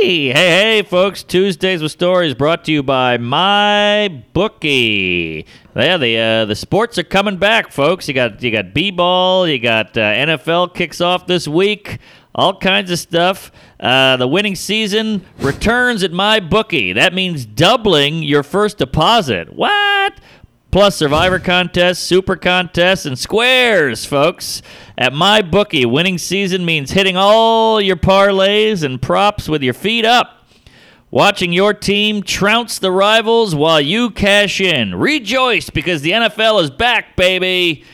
Hey, hey, hey, folks! Tuesdays with Stories brought to you by My Bookie. Yeah, the uh, the sports are coming back, folks. You got you got b-ball, you got uh, NFL kicks off this week, all kinds of stuff. Uh, the winning season returns at My Bookie. That means doubling your first deposit. What? Plus Survivor contests, Super contests, and squares, folks. At my bookie, winning season means hitting all your parlays and props with your feet up. Watching your team trounce the rivals while you cash in. Rejoice because the NFL is back, baby.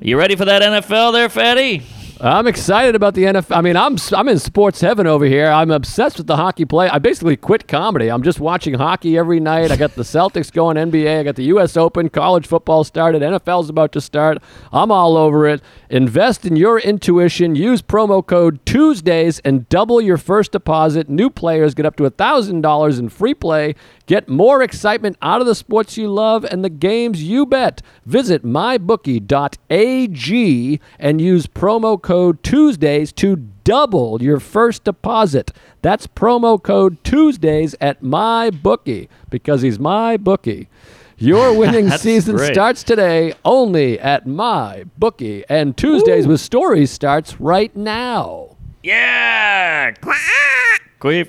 You ready for that NFL there, Fatty? I'm excited about the NFL. I mean, I'm I'm in sports heaven over here. I'm obsessed with the hockey play. I basically quit comedy. I'm just watching hockey every night. I got the Celtics going, NBA. I got the U.S. Open. College football started. NFL's about to start. I'm all over it. Invest in your intuition. Use promo code Tuesdays and double your first deposit. New players get up to thousand dollars in free play. Get more excitement out of the sports you love and the games you bet. Visit mybookie.ag and use promo code Tuesdays to double your first deposit. That's promo code Tuesdays at mybookie because he's my bookie. Your winning season great. starts today only at my bookie, and Tuesdays with Stories starts right now. Yeah! Queef.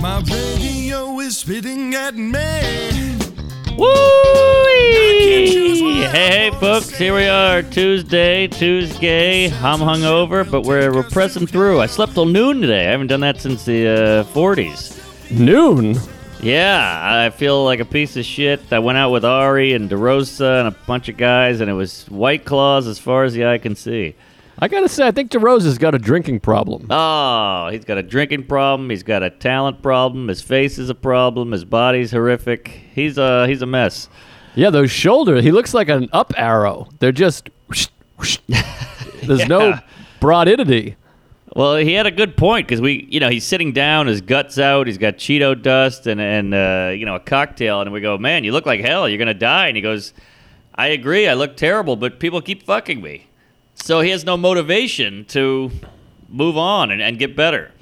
My radio is spitting at me. Woo! Hey, hey, folks, here we are. Tuesday, Tuesday. I'm hungover, but we're, we're pressing through. I slept till noon today. I haven't done that since the uh, 40s. Noon. Yeah, I feel like a piece of shit. I went out with Ari and DeRosa and a bunch of guys, and it was White Claws as far as the eye can see. I gotta say, I think DeRosa's got a drinking problem. Oh, he's got a drinking problem. He's got a talent problem. His face is a problem. His body's horrific. He's a he's a mess. Yeah, those shoulders. He looks like an up arrow. They're just. There's no Yeah. broadidity. Well, he had a good point because we, you know, he's sitting down, his guts out, he's got Cheeto dust and and uh, you know a cocktail, and we go, man, you look like hell. You're gonna die. And he goes, I agree. I look terrible, but people keep fucking me. So he has no motivation to move on and, and get better.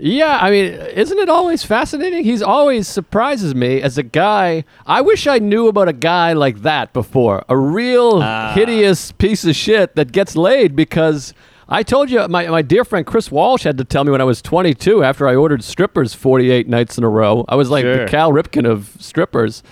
Yeah, I mean, isn't it always fascinating? He's always surprises me as a guy. I wish I knew about a guy like that before. A real Ah. hideous piece of shit that gets laid because I told you my, my dear friend Chris Walsh had to tell me when I was 22 after I ordered strippers 48 nights in a row. I was like Sure. the Cal Ripken of strippers.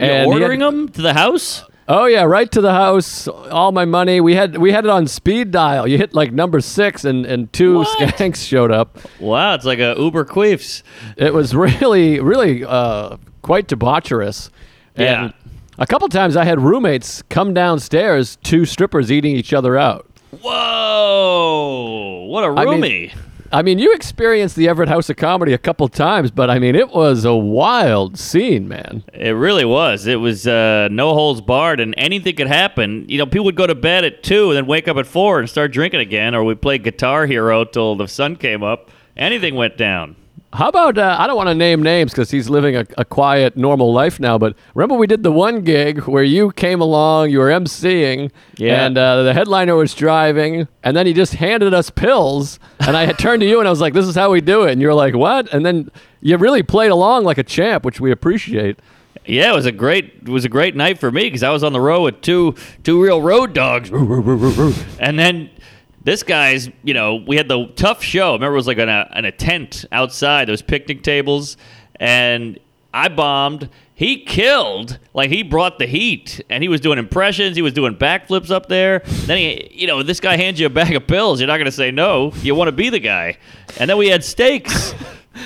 You're he had- ordering them to the house. Oh yeah, right to the house. All my money. We had we had it on speed dial. You hit like number six, and and two What? skanks showed up. Wow, it's like a Uber Queefs. It was really, really uh, quite debaucherous. Yeah. A couple times I had roommates come downstairs, two strippers eating each other out. Whoa, what a I mean- roomie. I mean, you experienced the Everett House of Comedy a couple times, but I mean, it was a wild scene, man. It really was. It was uh, no holds barred, and anything could happen. You know, people would go to bed at two and then wake up at four and start drinking again, or we played Guitar Hero till the sun came up. Anything went down. How about uh, I don't want to name names because he's living a, a quiet, normal life now. But remember, we did the one gig where you came along, you were emceeing, Yeah. and uh, the headliner was driving, and then he just handed us pills, and I had turned to you and I was like, "This is how we do it," and you were like, "What?" And then you really played along like a champ, which we appreciate. Yeah, it was a great it was a great night for me because I was on the road with two two real road dogs, and then this guy's you know we had the tough show. I remember, it was like in a a tent outside. Was picnic tables, and I bombed. He killed, like he brought the heat, and he was doing impressions. He was doing backflips up there. Then he, you know, this guy hands you a bag of pills. You're not going to say no. You want to be the guy. And then we had steaks.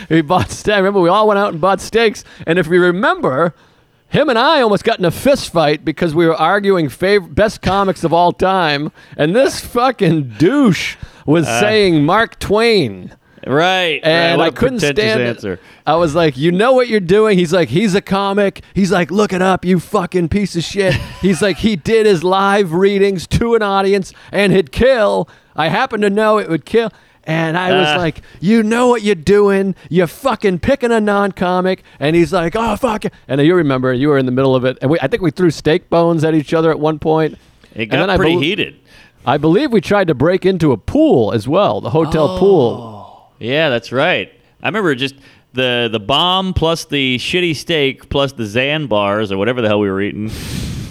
We bought steak. Remember, we all went out and bought steaks. And if we remember, him and I almost got in a fist fight because we were arguing fav- best comics of all time. And this fucking douche was saying Mark Twain. Right. and right. I couldn't stand answer. it. I was like, "You know what you're doing?" He's like, "He's a comic." He's like, "Look it up, you fucking piece of shit." He's like, "He did his live readings to an audience and he'd kill." I happen to know it would kill. And I was Ah. like, "You know what you're doing? You're fucking picking a non-comic." And he's like, "Oh fuck!" it." And you remember, you were in the middle of it, and we, I think we threw steak bones at each other at one point. It And got then I pretty heated. I believe we tried to break into a pool as well, the hotel Oh. pool. Yeah, that's right. I remember just the the bomb plus the shitty steak plus the Xan bars or whatever the hell we were eating.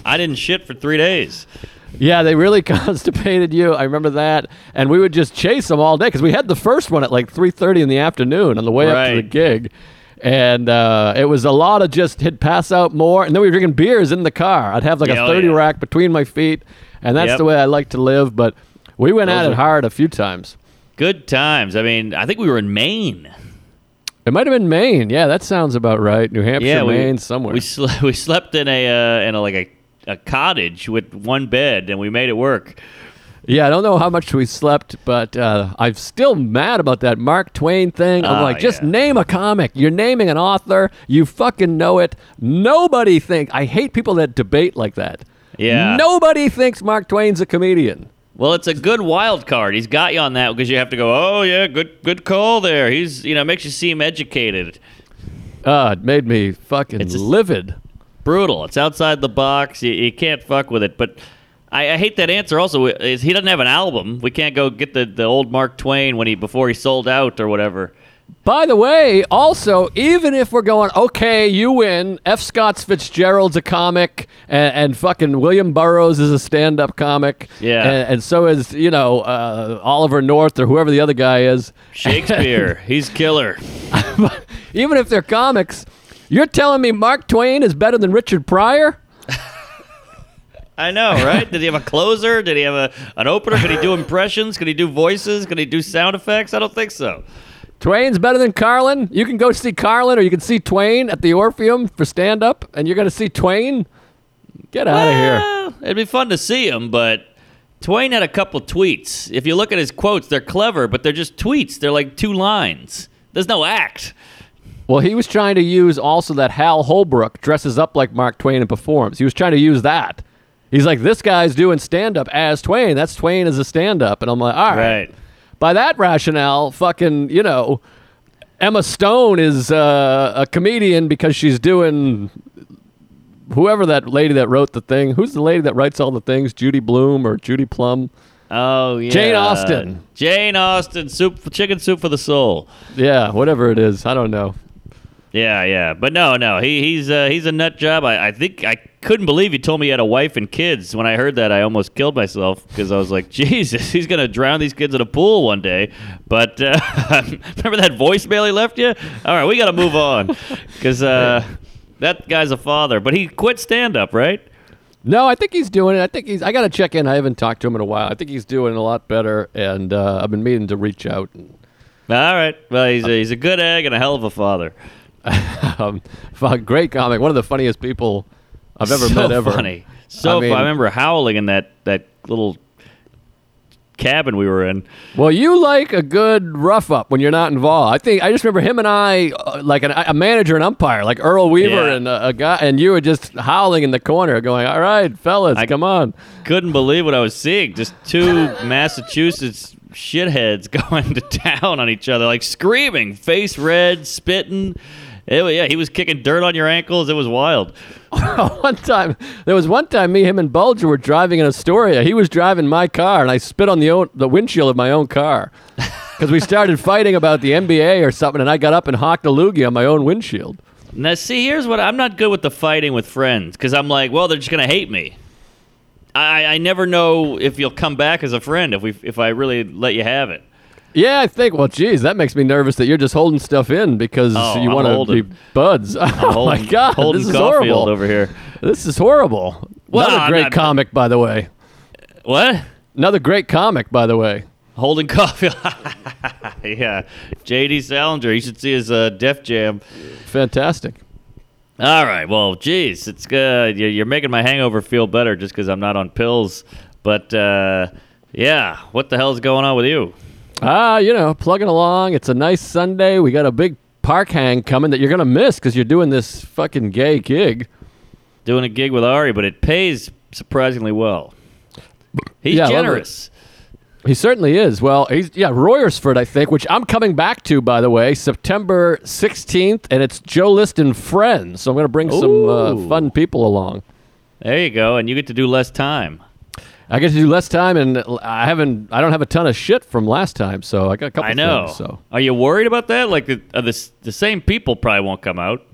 I didn't shit for three days. Yeah, they really constipated you. I remember that, and we would just chase them all day because we had the first one at like three thirty in the afternoon on the way up to the gig, and uh, it was a lot of just he'd pass out more, and then we were drinking beers in the car. I'd have like Yeah, a thirty yeah. rack between my feet, and that's Yep. the way I like to live. But we went at it hard a few times. Good times. I mean, I think we were in Maine. It might have been Maine. Yeah, that sounds about right. New Hampshire, yeah, we, Maine, somewhere. We sle- we slept in a uh, in a like a, a cottage with one bed, and we made it work. Yeah, I don't know how much we slept, but uh, I'm still mad about that Mark Twain thing. I'm Oh, like, just yeah. name a comic. You're naming an author. You fucking know it. Nobody think. I hate people that debate like that. Yeah. Nobody thinks Mark Twain's a comedian. Well, it's a good wild card. He's got you on that because you have to go. Oh yeah, good good call there. He's you know makes you seem educated. Uh, it made me fucking It's just- livid. Brutal. It's outside the box. You, you can't fuck with it. But I, I hate that answer. Also, is he doesn't have an album. We can't go get the, the old Mark Twain when he before he sold out or whatever. By the way, also, even if we're going, okay, you win, F. Scott Fitzgerald's a comic, and, and fucking William Burroughs is a stand up comic. Yeah. And, and so is, you know, uh, Oliver North or whoever the other guy is. Shakespeare, he's killer. even if they're comics, you're telling me Mark Twain is better than Richard Pryor? I know, right? Did he have a closer? Did he have a an opener? Could he do impressions? Could he do voices? Could he do sound effects? I don't think so. Twain's better than Carlin? You can go see Carlin or you can see Twain at the Orpheum for stand up, and you're going to see Twain? Get out of here. It'd be fun to see him, but Twain had a couple tweets. If you look at his quotes, they're clever, but they're just tweets. They're like two lines. There's no act. Well, he was trying to use also that Hal Holbrook dresses up like Mark Twain and performs. He was trying to use that. He's like, this guy's doing stand up as Twain. That's Twain as a stand up. And I'm like, all right. Right. By that rationale, fucking, you know, Emma Stone is uh, a comedian because she's doing whoever that lady that wrote the thing. Who's the lady that writes all the things? Judy Blume or Judy Plum? Oh yeah, Jane Austen. Jane Austen, soup, chicken soup for the soul. Yeah, whatever it is. I don't know. Yeah, yeah, but no, no, he he's uh, he's a nut job. I, I think I couldn't believe he told me he had a wife and kids. When I heard that, I almost killed myself because I was like, Jesus, he's gonna drown these kids in a pool one day. But uh, remember that voicemail he left you? All right, we got to move on because uh, that guy's a father. But he quit stand up, right? No, I think he's doing it. I think he's. I got to check in. I haven't talked to him in a while. I think he's doing a lot better, and uh, I've been meaning to reach out. All right. Well, he's a, he's a good egg and a hell of a father. um, great comic. One of the funniest people I've ever so met ever. Funny. So I mean- I remember howling in that that little cabin we were in. Well, you like a good rough up when you're not involved. I think I just remember him and I, uh, like an, a manager and umpire, like Earl Weaver Yeah. and a, a guy, and you were just howling in the corner, going, "All right, fellas, I- come on." couldn't believe what I was seeing. Just two Massachusetts shitheads going to town on each other, like screaming, face red, spitting. It yeah, he was kicking dirt on your ankles. It was wild. one time, there was one time me, him, and Bulger were driving in Astoria. He was driving my car, and I spit on the own, the windshield of my own car because we started fighting about the NBA or something, and I got up and hocked a loogie on my own windshield. Now, see, here's what I'm not good with the fighting with friends because I'm like, well, they're just gonna hate me. I, I never know if you'll come back as a friend if we if I really let you have it. Yeah, I think. Well, geez, that makes me nervous that you're just holding stuff in because Oh, you want to holding- be buds. oh Holden, my god, this is Caulfield horrible. over here. This is horrible. Well, Another great not- comic, by the way. What? Another great comic, by the way. Holding Caulfield. yeah, J.D. Salinger. You should see his uh, Def Jam. Fantastic. All right. Well, geez, it's good. You're you're making my hangover feel better just because I'm not on pills. But uh, yeah, what the hell's going on with you? Ah, you know, plugging along. It's a nice Sunday. We got a big park hang coming that you're gonna miss because you're doing this fucking gay gig. Doing a gig with Ari, but it pays surprisingly well. He's Yeah, I love it. generous. He certainly is. Well, he's yeah, Royersford, I think, which I'm coming back to, by the way, September 16th, and it's Joe List and friends. So I'm gonna bring some uh, fun people along. There you go, and you get to do less time. I get to do less time, and I haven't. I don't have a ton of shit from last time, so I got a couple. I know. Things, so Are you worried about that? Like the uh, the, the same people probably won't come out.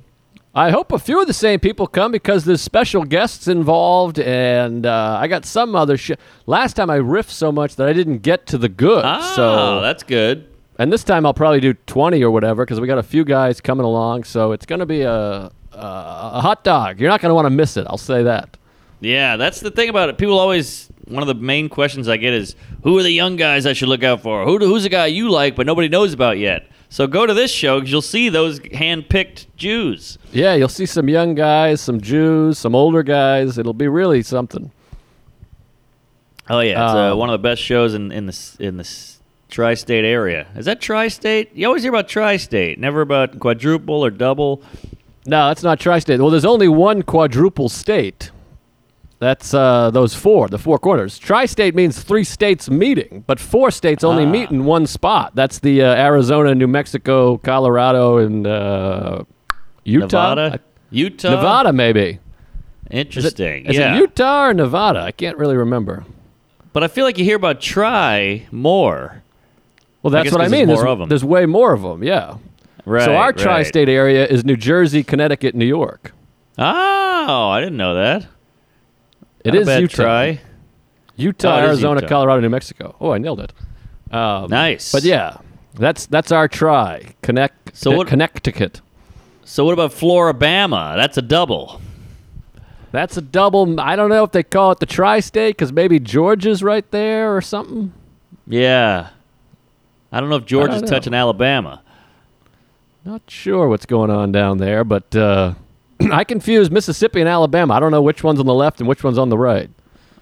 I hope a few of the same people come because there's special guests involved, and uh, I got some other shit. Last time I riffed so much that I didn't get to the good. Ah, so that's good. and this time I'll probably do 20 or whatever because we got a few guys coming along. So it's gonna be a a, a hot dog. You're not gonna want to miss it. I'll say that. Yeah, that's the thing about it. People always one of the main questions I get is who are the young guys I should look out for? Who who's a guy you like but nobody knows about yet? So go to this show because you'll see those hand-picked Jews. Yeah, you'll see some young guys, some Jews, some older guys. It'll be really something. Oh yeah, it's uh, Um, one of the best shows in in the in the tri-state area. Is that tri-state? You always hear about tri-state, never about quadruple or double. No, that's not tri-state. Well, there's only one quadruple state. That's uh, those four, the four corners. Tri-state means three states meeting, but four states only Ah. meet in one spot. That's the uh, Arizona, New Mexico, Colorado, and uh, Utah. Nevada, I- Utah, Nevada, maybe. Is it- Interesting. Is yeah, it Utah or Nevada? I can't really remember. but I feel like you hear about tri more. Well, that's guess what I mean. there's There's, more of 'em. there's way more of them. Yeah. Right. so our right. tri-state area is New Jersey, Connecticut, New York. Oh, I didn't know that. It Not is Utah. Try. Utah, Oh, Arizona, Utah. Colorado, New Mexico. Oh, I nailed it. Um, Nice. But yeah, that's that's our try. Connect. So what- Connecticut. So what about Floribama? That's a double. That's a double. I don't know if they call it the tri-state because maybe Georgia's right there or something. Yeah. I don't know if Georgia's touching Alabama. Not sure what's going on down there, but uh, I confuse Mississippi and Alabama. I don't know which one's on the left and which one's on the right.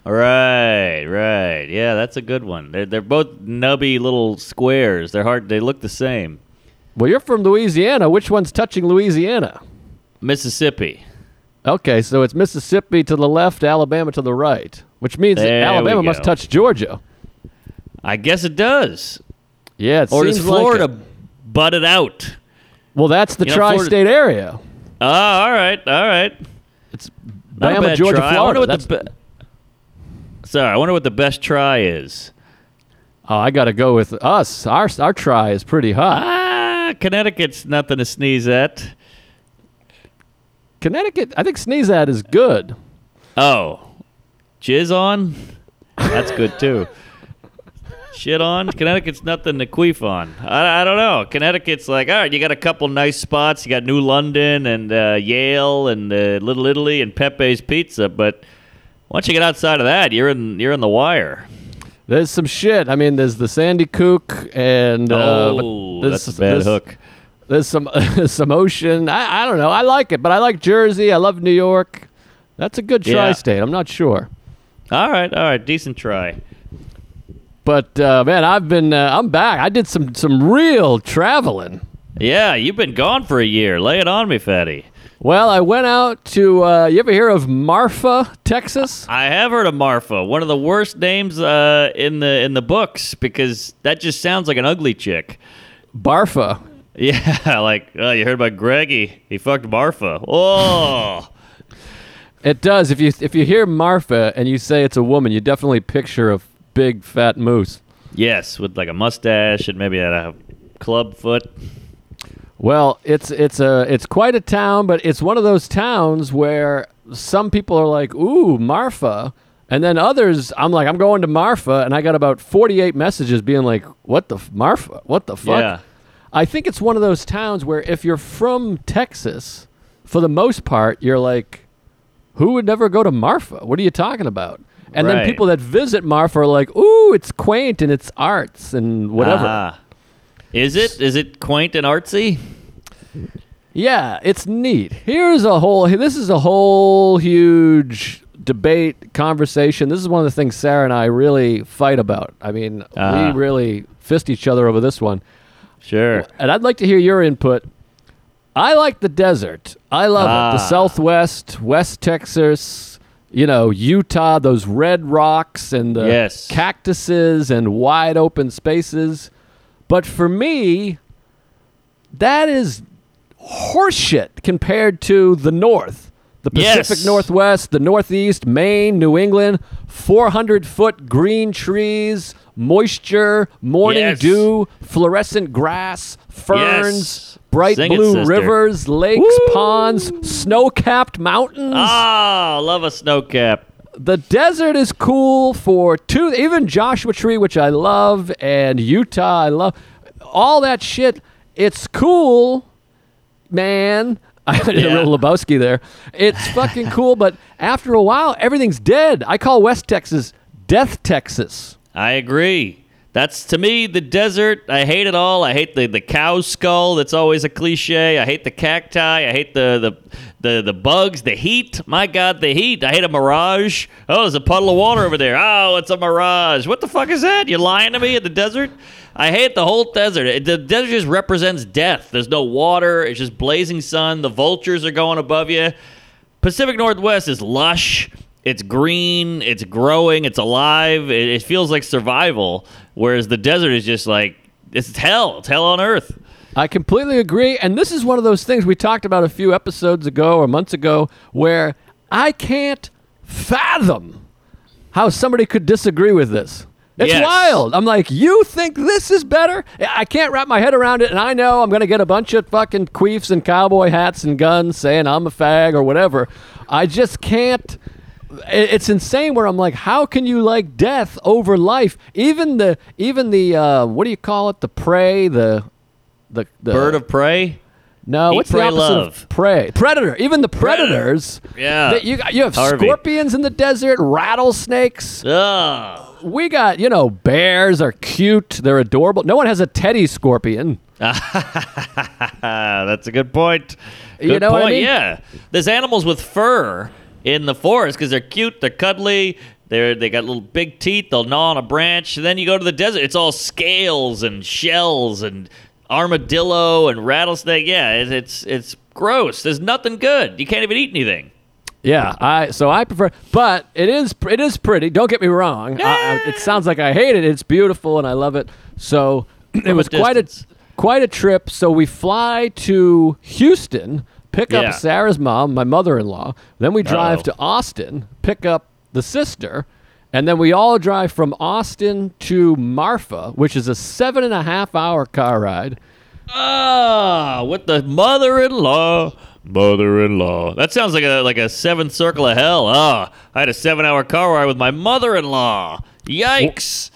Right, right. Yeah, that's a good one. They're, they're both nubby little squares. They're hard. They look the same. Well, you're from Louisiana. Which one's touching Louisiana? Mississippi. Okay, so it's Mississippi to the left, Alabama to the right, which means There Alabama must touch Georgia. I guess it does. Yeah, it Or does like Florida butt it out? Well, that's the You know, tri-state area. Oh, all right, all right. It's Not a Bama, bad Georgia, try. I Florida. wonder what That's- the be- Sorry, I wonder what the best try is. oh, I got to go with us. Our our try is pretty hot. Ah, Connecticut's nothing to sneeze at. Connecticut, I think sneeze at is good. Oh, jizz on? That's good too. Shit on? Connecticut's nothing to queef on. I, I don't know. Connecticut's like, all right, you got a couple nice spots. You got New London and uh, Yale and uh, Little Italy and Pepe's Pizza, but once you get outside of that, you're in you're in the wire. There's some shit. I mean, there's the Sandy Kook and uh, oh, there's- that's a bad there's- hook. There's some some ocean. I, I don't know. I like it, but I like Jersey. I love New York. That's a good Yeah. tri-state. I'm not sure. All right, all right, decent try. But uh, man, I've been uh, I'm back. I did some some real traveling. Yeah, you've been gone for a year. Lay it on me, fatty. Well, I went out to uh, you ever hear of Marfa, Texas? I have heard of Marfa, one of the worst names uh, in the in the books because that just sounds like an ugly chick. Barfa. Yeah, like oh, you heard about Greggy? He fucked Marfa. Oh, It does. If you if you hear Marfa and you say it's a woman, you definitely picture a big fat moose. yes, with like a mustache and maybe a club foot. Well, it's it's a it's quite a town, but it's one of those towns where some people are like, "Ooh, Marfa," and then others, I'm like, "I'm going to Marfa," and I got about 48 messages being like, "What the f- Marfa? What the fuck?" Yeah. I think it's one of those towns where if you're from Texas, for the most part, you're like, "Who would never go to Marfa? What are you talking about?" And then people that visit Marfa are like, "Ooh, it's quaint and it's arts and whatever." Ah. Is it? Is it quaint and artsy? Yeah, it's neat. Here's a whole. This is a whole huge debate, conversation. This is one of the things Sarah and I really fight about. I mean, Ah. we really fist each other over this one. Sure. And I'd like to hear your input. I like the desert. I love it. The Ah. Southwest, West Texas, you know, Utah, those red rocks and the Yes. cactuses and wide open spaces. But for me, that is horseshit compared to the North. The Pacific Yes. Northwest, the Northeast, Maine, New England, 400 foot green trees, moisture, morning Yes. dew, fluorescent grass, ferns, Yes. bright Sing blue sister. rivers, lakes, ponds, snow capped mountains. Ah, love a snow cap. The desert is cool for two, even Joshua Tree, which I love, and Utah, I love. All that shit, it's cool, man. I did Yeah. a little Lebowski there. It's fucking cool, but after a while, everything's dead. I call West Texas Death Texas. I agree. That's to me the desert. I hate it all. I hate the, the cow skull. That's always a cliche. I hate the cacti. I hate the, the the the bugs. The heat. My God, the heat. I hate a mirage. Oh, there's a puddle of water over there. Oh, it's a mirage. What the fuck is that? You're lying to me at the desert? I hate the whole desert. The desert just represents death. There's no water. It's just blazing sun. The vultures are going above you. Pacific Northwest is lush. It's green. It's growing. It's alive. It, it feels like survival. Whereas the desert is just like it's hell. It's hell on earth. I completely agree. And this is one of those things we talked about a few episodes ago or months ago where I can't fathom how somebody could disagree with this. It's Yes. wild. I'm like, you think this is better? I can't wrap my head around it. And I know I'm going to get a bunch of fucking queefs and cowboy hats and guns saying I'm a fag or whatever. I just can't. It- It's insane. Where I'm like, how can you like death over life? Even the, even the, uh, what do you call it? The prey, the, the, the Bird of prey. no, Eat, what's pray, the opposite love. of prey? Predator. Even the Predator. predators. Yeah. that you got, you have Harvey. scorpions in the desert, rattlesnakes. Ugh. We got you know bears are cute. They're adorable. No one has a teddy scorpion. That's a good point. You Good know what I mean? Yeah, there's animals with fur in the forest because they're cute, they're cuddly, they're they got little big teeth. They'll gnaw on a branch. And then you go to the desert, it's all scales and shells and armadillo and rattlesnake. Yeah, it, it's it's gross. There's nothing good. You can't even eat anything. Yeah, I so I prefer, but it is it is pretty. Don't get me wrong. I, I- it sounds like I hate it. It's beautiful and I love it. So it From a was quite a quite a trip. So we fly to Houston, pick Yeah. up Sarah's mom, my mother-in-law. Then we drive Uh-oh. to Austin, pick up the sister, and then we all drive from Austin to Marfa, which is a seven and a half hour car ride. Ah, with the mother-in-law. Mother-in-law. That sounds like a like a seventh circle of hell. Ah, I had a seven-hour car ride with my mother-in-law. Yikes!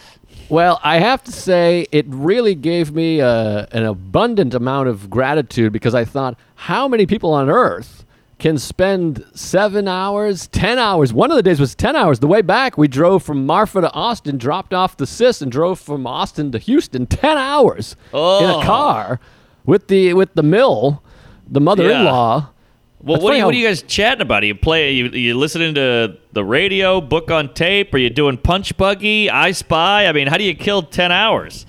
Well, I have to say, it really gave me uh, an abundant amount of gratitude because I thought, how many people on earth can spend seven hours, 10 hours? One of the days was 10 hours. The way back, we drove from Marfa to Austin, dropped off the sis, and drove from Austin to Houston 10 hours in Oh. a car with the, with the mill, the mother in law. Well, That's what, are you, what are you guys chatting about? Are you play? You, you listening to the radio, book on tape? Are you doing Punch Buggy, I Spy? I mean, how do you kill ten hours?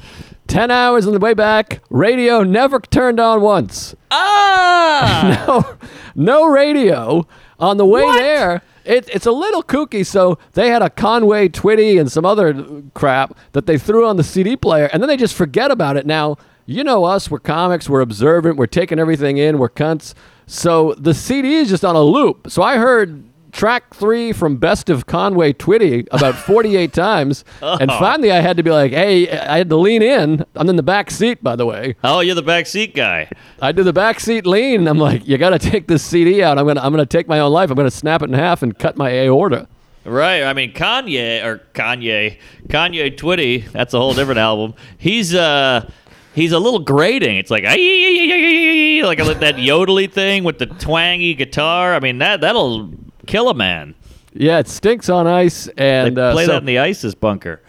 10 hours on the way back, radio never turned on once. Ah! no, no radio on the way there. It, it's a little kooky. So they had a Conway Twitty and some other crap that they threw on the CD player, and then they just forget about it. Now, you know us. We're comics. We're observant. We're taking everything in. We're cunts. So the CD is just on a loop. So I heard track three from Best of Conway Twitty about 48 times. And finally, I had to be like, hey, I had to lean in. I'm in the back seat, by the way. oh, you're the back seat guy. I do the back seat lean. I'm like, you got to take this CD out. I'm gonna, I'm gonna take my own life. I'm gonna snap it in half and cut my aorta. Right. I mean, Kanye or Kanye, Kanye Twitty. That's a whole different album. He's uh, he's a little grating. It's like like that yodely thing with the twangy guitar. I mean, that that'll kill a man. Yeah, it stinks on ice. They And uh, play so- that in the ISIS bunker.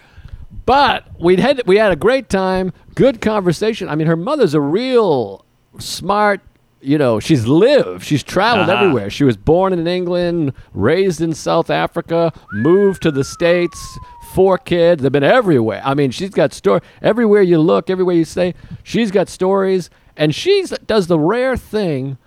but we had we had a great time. Good conversation. I mean, her mother's a real smart, you know, she's lived. She's traveled Uh-huh. everywhere. She was born in England, raised in South Africa, moved to the States, four kids. They've been everywhere. I mean, she's got story everywhere you look, everywhere you stay. She's got stories, and she does the rare thing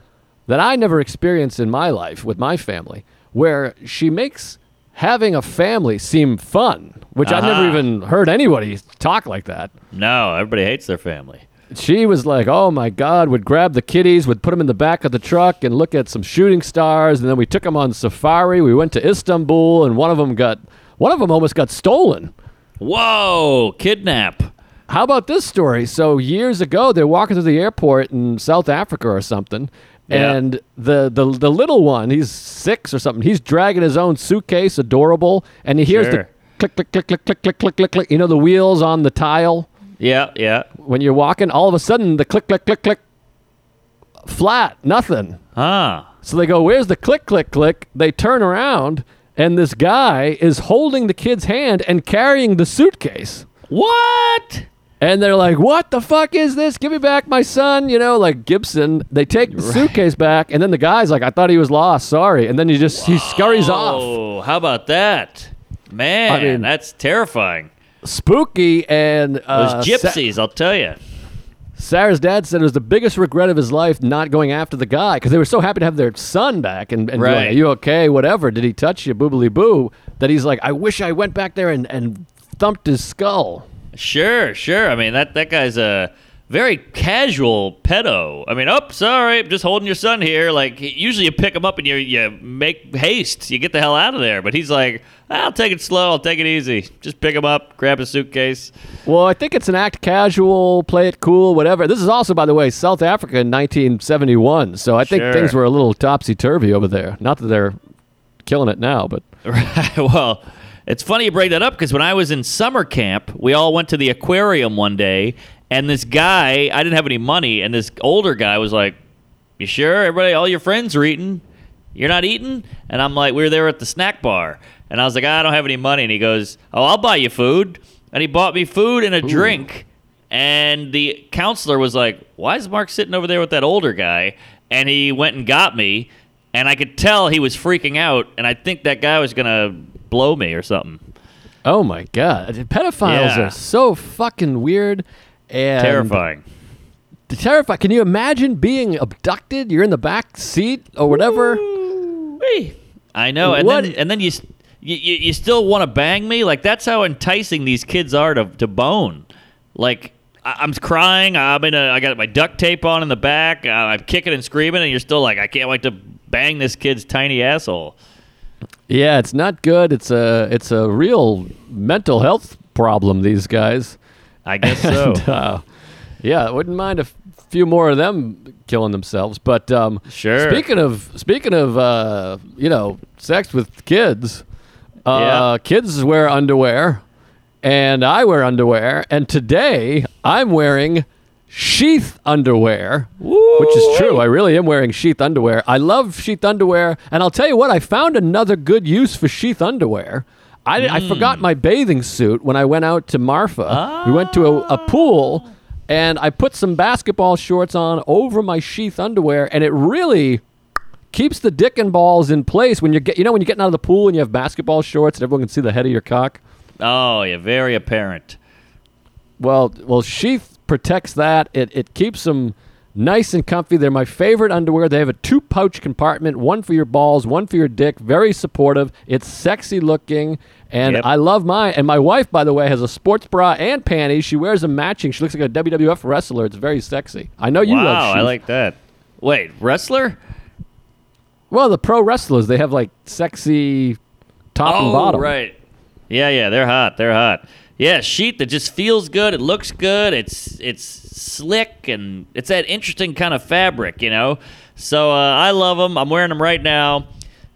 that I never experienced in my life with my family, where she makes having a family seem fun, which I never Uh-huh. even heard anybody talk like that. No, everybody hates their family. She was like, "Oh my God!" Would grab the kiddies, would put them in the back of the truck, and look at some shooting stars. And then we took them on safari. We went to Istanbul, and one of them got, one of them almost got stolen. Whoa, kidnap. How about this story? So years ago, they're walking through the airport in South Africa or something, Yeah. and the, the the little one, he's six or something. He's dragging his own suitcase, adorable, and he hears the click click click click click click click click click. You know the wheels on the tile Yeah, yeah. when you're walking. All of a sudden, the click click click click, flat, nothing. Huh. So they go, "Where's the click click click?" They turn around, and this guy is holding the kid's hand and carrying the suitcase. What? And they're like, "What the fuck is this? Give me back my son!" You know, like Gibson. They take the suitcase back, and then the guy's like, "I thought he was lost. Sorry." And then he just he scurries off. Oh, how about that? Man, I mean- that's terrifying. Spooky and Those uh, Sa- gypsies, I'll tell you. Sarah's dad said it was the biggest regret of his life not going after the guy because they were so happy to have their son back and, and be like, Right. are you okay? Whatever. Did he touch you? Boobily boo. That he's like, I wish I went back there and, and thumped his skull. Sure, sure. I mean, that, that guy's a very casual pedo. I mean, oh, sorry, I'm just holding your son here. Like, usually you pick him up and you, you make haste. You get the hell out of there. But he's like, I'll take it slow. I'll take it easy. Just pick him up, grab his suitcase. Well, I think it's an act casual, play it cool, whatever. This is also, by the way, South Africa in 1971. So I think Sure. things were a little topsy turvy over there. Not that they're killing it now, but Right. Well, it's funny you bring that up because when I was in summer camp, we all went to the aquarium one day, and this guy, I didn't have any money, and this older guy was like, "You sure? Everybody, all your friends are eating. You're not eating?" And I'm like, "We were there at the snack bar," and I was like, "I don't have any money," and he goes, "Oh, I'll buy you food," and he bought me food and a drink. And the counselor was like, "Why is Mark sitting over there with that older guy?" And he went and got me, and I could tell he was freaking out, and I think that guy was gonna blow me or something. oh my God. Pedophiles Yeah. are so fucking weird and Terrifying. terrifying. Can you imagine being abducted? You're in the back seat or whatever. Whee. I know, and What- then and then you, you you still want to bang me? Like that's how enticing these kids are to to bone. Like I, I'm crying. I'm in a. I got my duct tape on in the back. Uh, I'm kicking and screaming, and you're still like, I can't wait to bang this kid's tiny asshole. Yeah, it's not good. It's a it's a real mental health problem. These guys. I guess so. And, uh, yeah, I wouldn't mind a f- few more of them killing themselves. But um, Sure. Speaking of speaking of uh, you know sex with kids, uh, Yeah. kids wear underwear, and I wear underwear. And today I'm wearing sheath underwear, which is true. I really am wearing sheath underwear. I love sheath underwear, and I'll tell you what. I found another good use for sheath underwear. I, I Hmm. forgot my bathing suit when I went out to Marfa. We went to a, a pool, and I put some basketball shorts on over my sheath underwear, and it really keeps the dick and balls in place when you get. You know when you're getting out of the pool and you have basketball shorts and everyone can see the head of your cock. Oh, yeah, very apparent. Well, well, sheath protects that. It it keeps them nice and comfy. They're my favorite underwear. They have a two pouch compartment, one for your balls, one for your dick. Very supportive. It's sexy looking, and Yep. I love mine. And my wife, by the way, has a sports bra and panties. She wears them matching. She looks like a WWF wrestler. It's very sexy. I know you love wow. I like that. Wait, wrestler? Well, the pro wrestlers they have like sexy top and oh, bottom. right. Yeah, yeah, they're hot. They're hot. Yeah, sheet that just feels good. It looks good. It's it's slick and it's that interesting kind of fabric, you know. So uh, I love them. I'm wearing them right now.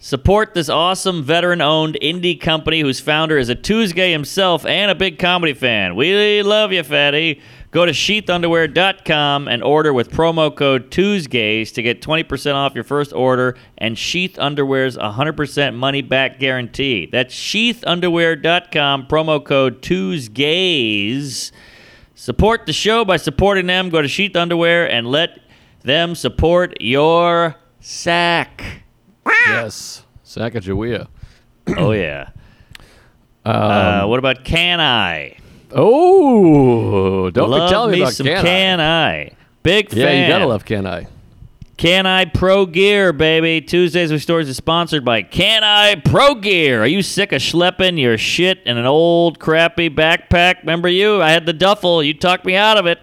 Support this awesome veteran-owned indie company whose founder is a Tuesday himself and a big comedy fan. We love you, fatty. Go to sheathunderwear.com and order with promo code Tuesdays to get 20% off your first order and Sheath Underwear's 100% money back guarantee. That's sheathunderwear.com, promo code Tuesdays. Support the show by supporting them. Go to Sheath Underwear and let them support your sack. Yes. sack of Sacagawea. oh yeah. Um, uh, what about Can I? Oh, don't love be telling me, me about some can, Can I? Big Yeah, fan. you gotta love Can I. Cannae Pro Gear, baby? Tuesdays with Stories is sponsored by Cannae Pro Gear. Are you sick of schlepping your shit in an old crappy backpack? Remember you? I had the duffel. You talked me out of it.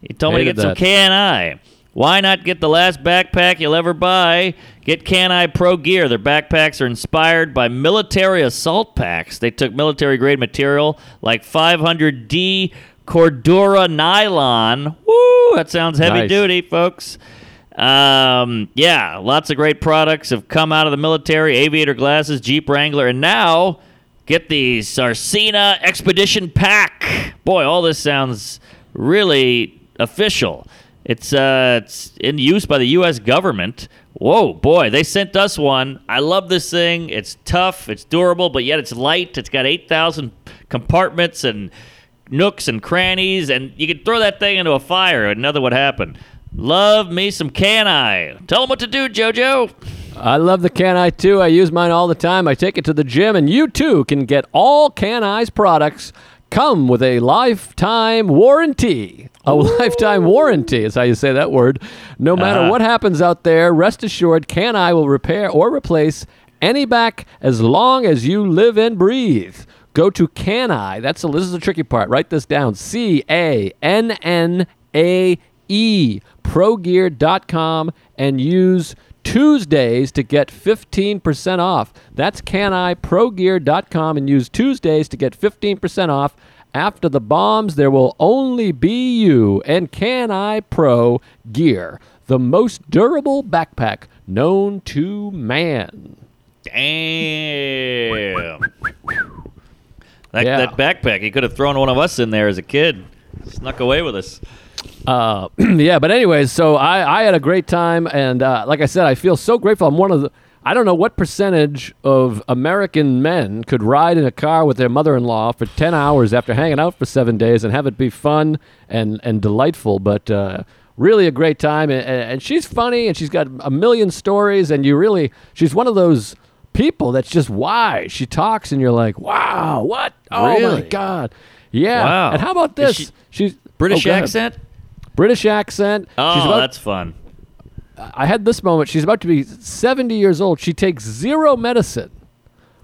You told me to Hated get some that. Can I. Why not get the last backpack you'll ever buy? Get Cannae Pro Gear. Their backpacks are inspired by military assault packs. They took military grade material like 500D Cordura nylon. Woo, that sounds heavy Nice. duty, folks. Um, yeah, lots of great products have come out of the military aviator glasses, Jeep Wrangler, and now get the Sarcina Expedition Pack. Boy, all this sounds really official. It's, uh, it's in use by the U.S. government. Whoa, boy, they sent us one. I love this thing. It's tough, it's durable, but yet it's light. It's got 8,000 compartments and nooks and crannies, and you could throw that thing into a fire and nothing would happen. Love me some can I. Tell them what to do, JoJo. I love the Can I too. I use mine all the time. I take it to the gym, and you too can get all Can I's products come with a lifetime warranty. A lifetime warranty is how you say that word. No matter Uh-huh. what happens out there, rest assured, Can I will repair or replace any back as long as you live and breathe. Go to Can I. That's a, this is the tricky part. Write this down. C A N N A E progear.com and use Tuesdays to get 15% off. That's Can I cannaeprogear.com and use Tuesdays to get 15% off. After the bombs, there will only be you and Cannae Pro Gear, the most durable backpack known to man. Damn. That, Yeah. that backpack, he could have thrown one of us in there as a kid. Snuck away with us. Uh, yeah, but anyways, so I, I had a great time, and uh, like I said, I feel so grateful. I'm one of the. I don't know what percentage of American men could ride in a car with their mother-in-law for ten hours after hanging out for seven days and have it be fun and and delightful. But uh, really a great time, and, and she's funny, and she's got a million stories, and you really, she's one of those people that's just wise. She talks, and you're like, wow, what? Oh my god, yeah. Wow. And how about Is this? she- she's British oh, go ahead. accent? British accent. She's Oh, about- that's fun. I had this moment. She's about to be 70 years old. She takes zero medicine.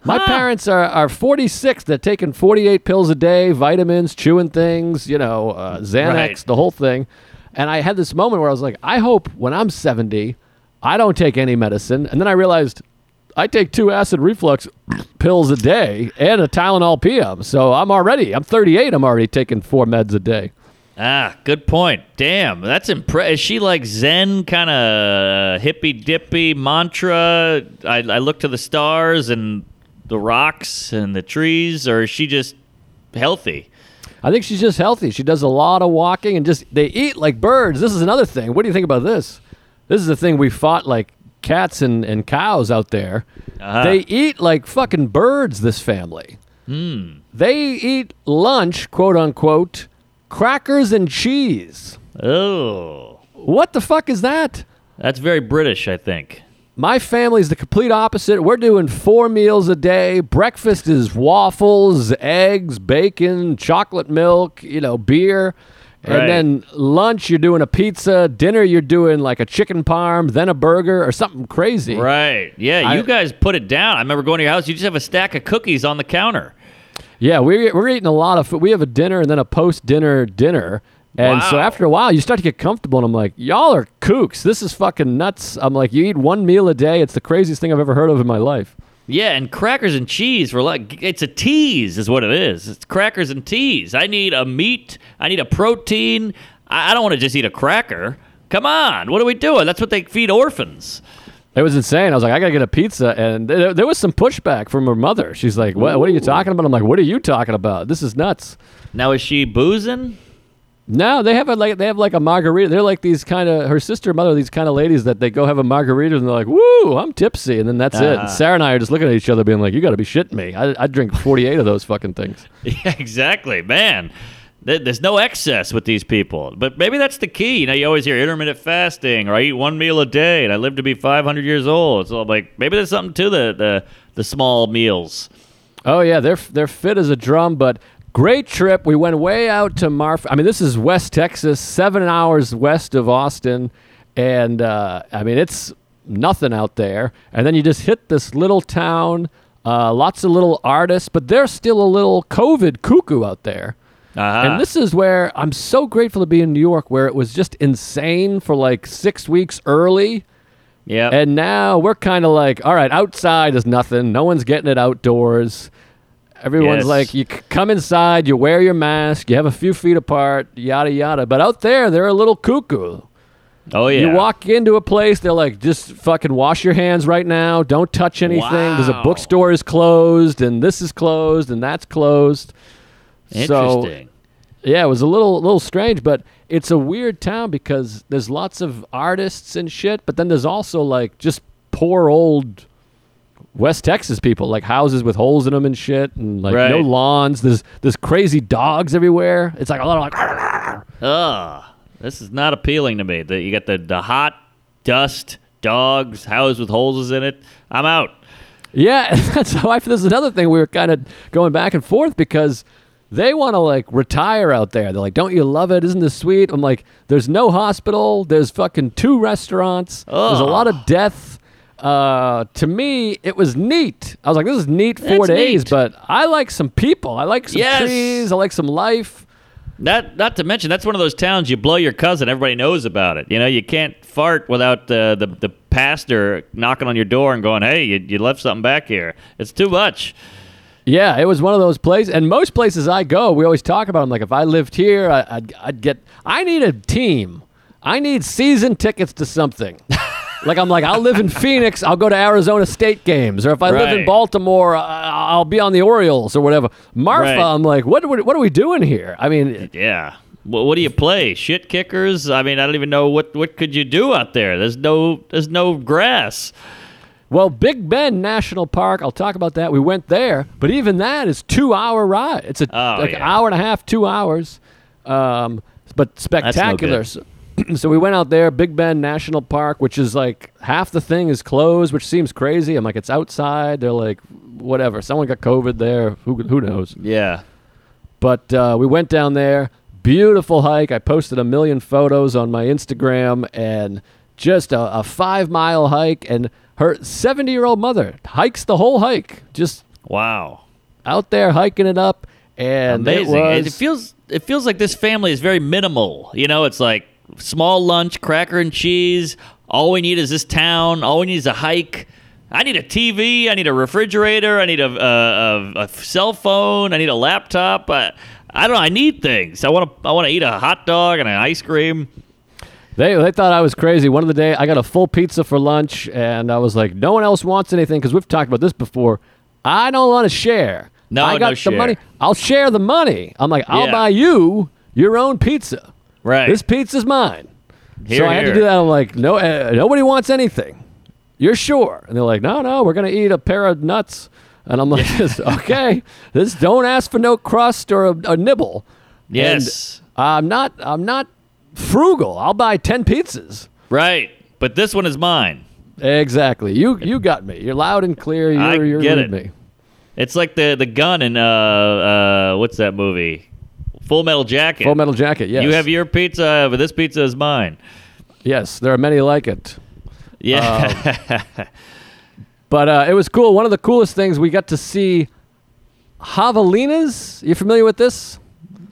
My Huh. parents are, are 46. They're taking 48 pills a day, vitamins, chewing things, you know, uh, Xanax, Right. the whole thing. And I had this moment where I was like, I hope when I'm 70, I don't take any medicine. And then I realized I take two acid reflux pills a day and a Tylenol PM. So I'm already, I'm 38. I'm already taking four meds a day. Ah, good point. Damn, that's impressive. Is she like Zen kind of hippy dippy mantra? I, I look to the stars and the rocks and the trees, or is she just healthy? I think she's just healthy. She does a lot of walking and just they eat like birds. This is another thing. What do you think about this? This is the thing we fought like cats and, and cows out there. Uh-huh. They eat like fucking birds, this family. They eat lunch, quote unquote, crackers and cheese. Oh, What the fuck is that? that's very British, I think. My family's the complete opposite. We're doing four meals a day. Breakfast is waffles, eggs, bacon, chocolate milk, you know, beer. And Right. then lunch, you're doing a pizza. Dinner, you're doing like a chicken parm, then a burger or something crazy. Right. Yeah, I- you guys put it down. I remember going to your house. You just have a stack of cookies on the counter. Yeah, we're, we're eating a lot of food. We have a dinner and then a post dinner dinner. And so after a while, you start to get comfortable. And I'm like, y'all are kooks. This is fucking nuts. I'm like, you eat one meal a day. It's the craziest thing I've ever heard of in my life. Yeah, and crackers and cheese were like it's a tease, is what it is. It's crackers and teas. I need a meat. I need a protein. I, I don't want to just eat a cracker. Come on, what are we doing? That's what they feed orphans. It was insane. I was like, I gotta get a pizza, and there, there was some pushback from her mother. She's like, what, what are you talking about? I'm like, what are you talking about? This is nuts. Now is she boozing? No, they have a, like they have like a margarita. They're like these kind of her sister, and mother, these kind of ladies that they go have a margarita, and they're like, "Woo, I'm tipsy," and then that's it. Uh-huh. And Sarah and I are just looking at each other, being like, "You got to be shitting me." I, I drink 48 of those fucking things. Yeah, exactly, man. There- There's no excess with these people, but maybe that's the key. You know, you always hear intermittent fasting, or I eat one meal a day, and I live to be 500 years old. So I'm like, maybe there's something to the the, the small meals. Oh yeah, they're they're fit as a drum, but great trip. We went way out to Marf. I mean, this is West Texas, seven hours west of Austin, and uh, I mean it's nothing out there. And then you just hit this little town, uh, lots of little artists, but they're still a little COVID cuckoo out there. Uh-huh. And this is where I'm so grateful to be in New York, where it was just insane for like six weeks early. yeah, And now we're kind of like, all right, outside is nothing. No one's getting it outdoors. Everyone's Yes. like, you come inside, you wear your mask, you have a few feet apart, yada yada. But out there, they're a little cuckoo. oh yeah. You walk into a place, they're like, just fucking wash your hands right now. Don't touch anything. There's a bookstore is closed, and this is closed, and that's closed. So Interesting. yeah, it was a little little strange, but it's a weird town because there's lots of artists and shit, but then there's also like just poor old West Texas people, like houses with holes in them and shit, and like no lawns. There's there's crazy dogs everywhere. It's like a lot of like. Ugh, this is not appealing to me. The, you got the, the hot dust, dogs, houses with holes in it. I'm out. Yeah, that's how I. This is another thing we were kind of going back and forth because they want to like retire out there. They're like, "Don't you love it? Isn't this sweet?" I'm like, "There's no hospital. There's fucking two restaurants. There's a lot of death." Uh, to me, it was neat. I was like, "This is neat four It's days," neat. but I like some people. I like some Yes. trees. I like some life. Not, not to mention, that's one of those towns you blow your cousin, everybody knows about it. You know, you can't fart without uh, the, the pastor knocking on your door and going, hey, you, you left something back here. It's too much. Yeah, it was one of those places. And most places I go, we always talk about them. Like, if I lived here, I, I'd, I'd get. I need a team. I need season tickets to something. like, I'm like, I'll live in Phoenix. I'll go to Arizona State games. Or if I live in Baltimore, I'll be on the Orioles or whatever. Marfa, Right. I'm like, what, what, what are we doing here? I mean, Yeah. Well, what do you play? Shit kickers? I mean, I don't even know what, what could you do out there. There's no there's no grass. Well, Big Bend National Park, I'll talk about that. We went there, but even that is two hour ride. It's a Oh, like yeah. hour and a half, two hours. Um, but no spectacular. good. So, so we went out there, Big Bend National Park, which is like half the thing is closed, which seems crazy. I'm like, it's outside. They're like, whatever. Someone got COVID there. Who who knows? Yeah. But uh, we went down there. Beautiful hike. I posted a million photos on my Instagram and just a, a five mile hike. And her 70 year old mother hikes the whole hike, just Wow. out there hiking it up. And Amazing. it It, feels it feels like this family is very minimal. You know, it's like small lunch, cracker and cheese. All we need is this town. All we need is a hike. I need a TV. I need a refrigerator. I need a, a, a, a cell phone. I need a laptop. I, I don't know. I need things. I want to. I want to eat a hot dog and an ice cream. They, they thought I was crazy. One of the day, I got a full pizza for lunch, and I was like, no one else wants anything because we've talked about this before. I don't want to share. No, I no got the share. money. I'll share the money. I'm like, I'll Yeah. buy you your own pizza. Right. This pizza's mine. Here, so I had to do that. I'm like, no, uh, nobody wants anything. You're sure? And they're like, no, no, we're gonna eat a pair of nuts. And I'm like, okay, this don't ask for no crust or a, a nibble. Yes. And I'm not. I'm not frugal. I'll buy ten pizzas. Right. But this one is mine. Exactly. You you got me. You're loud and clear. You're, I you're get it. me. It's like the the gun in uh uh what's that movie? Full Metal Jacket. Full Metal Jacket. Yes. You have your pizza, but this pizza is mine. Yes. There are many like it. Yeah. But uh, it was cool. One of the coolest things we got to see javelinas. You familiar with this?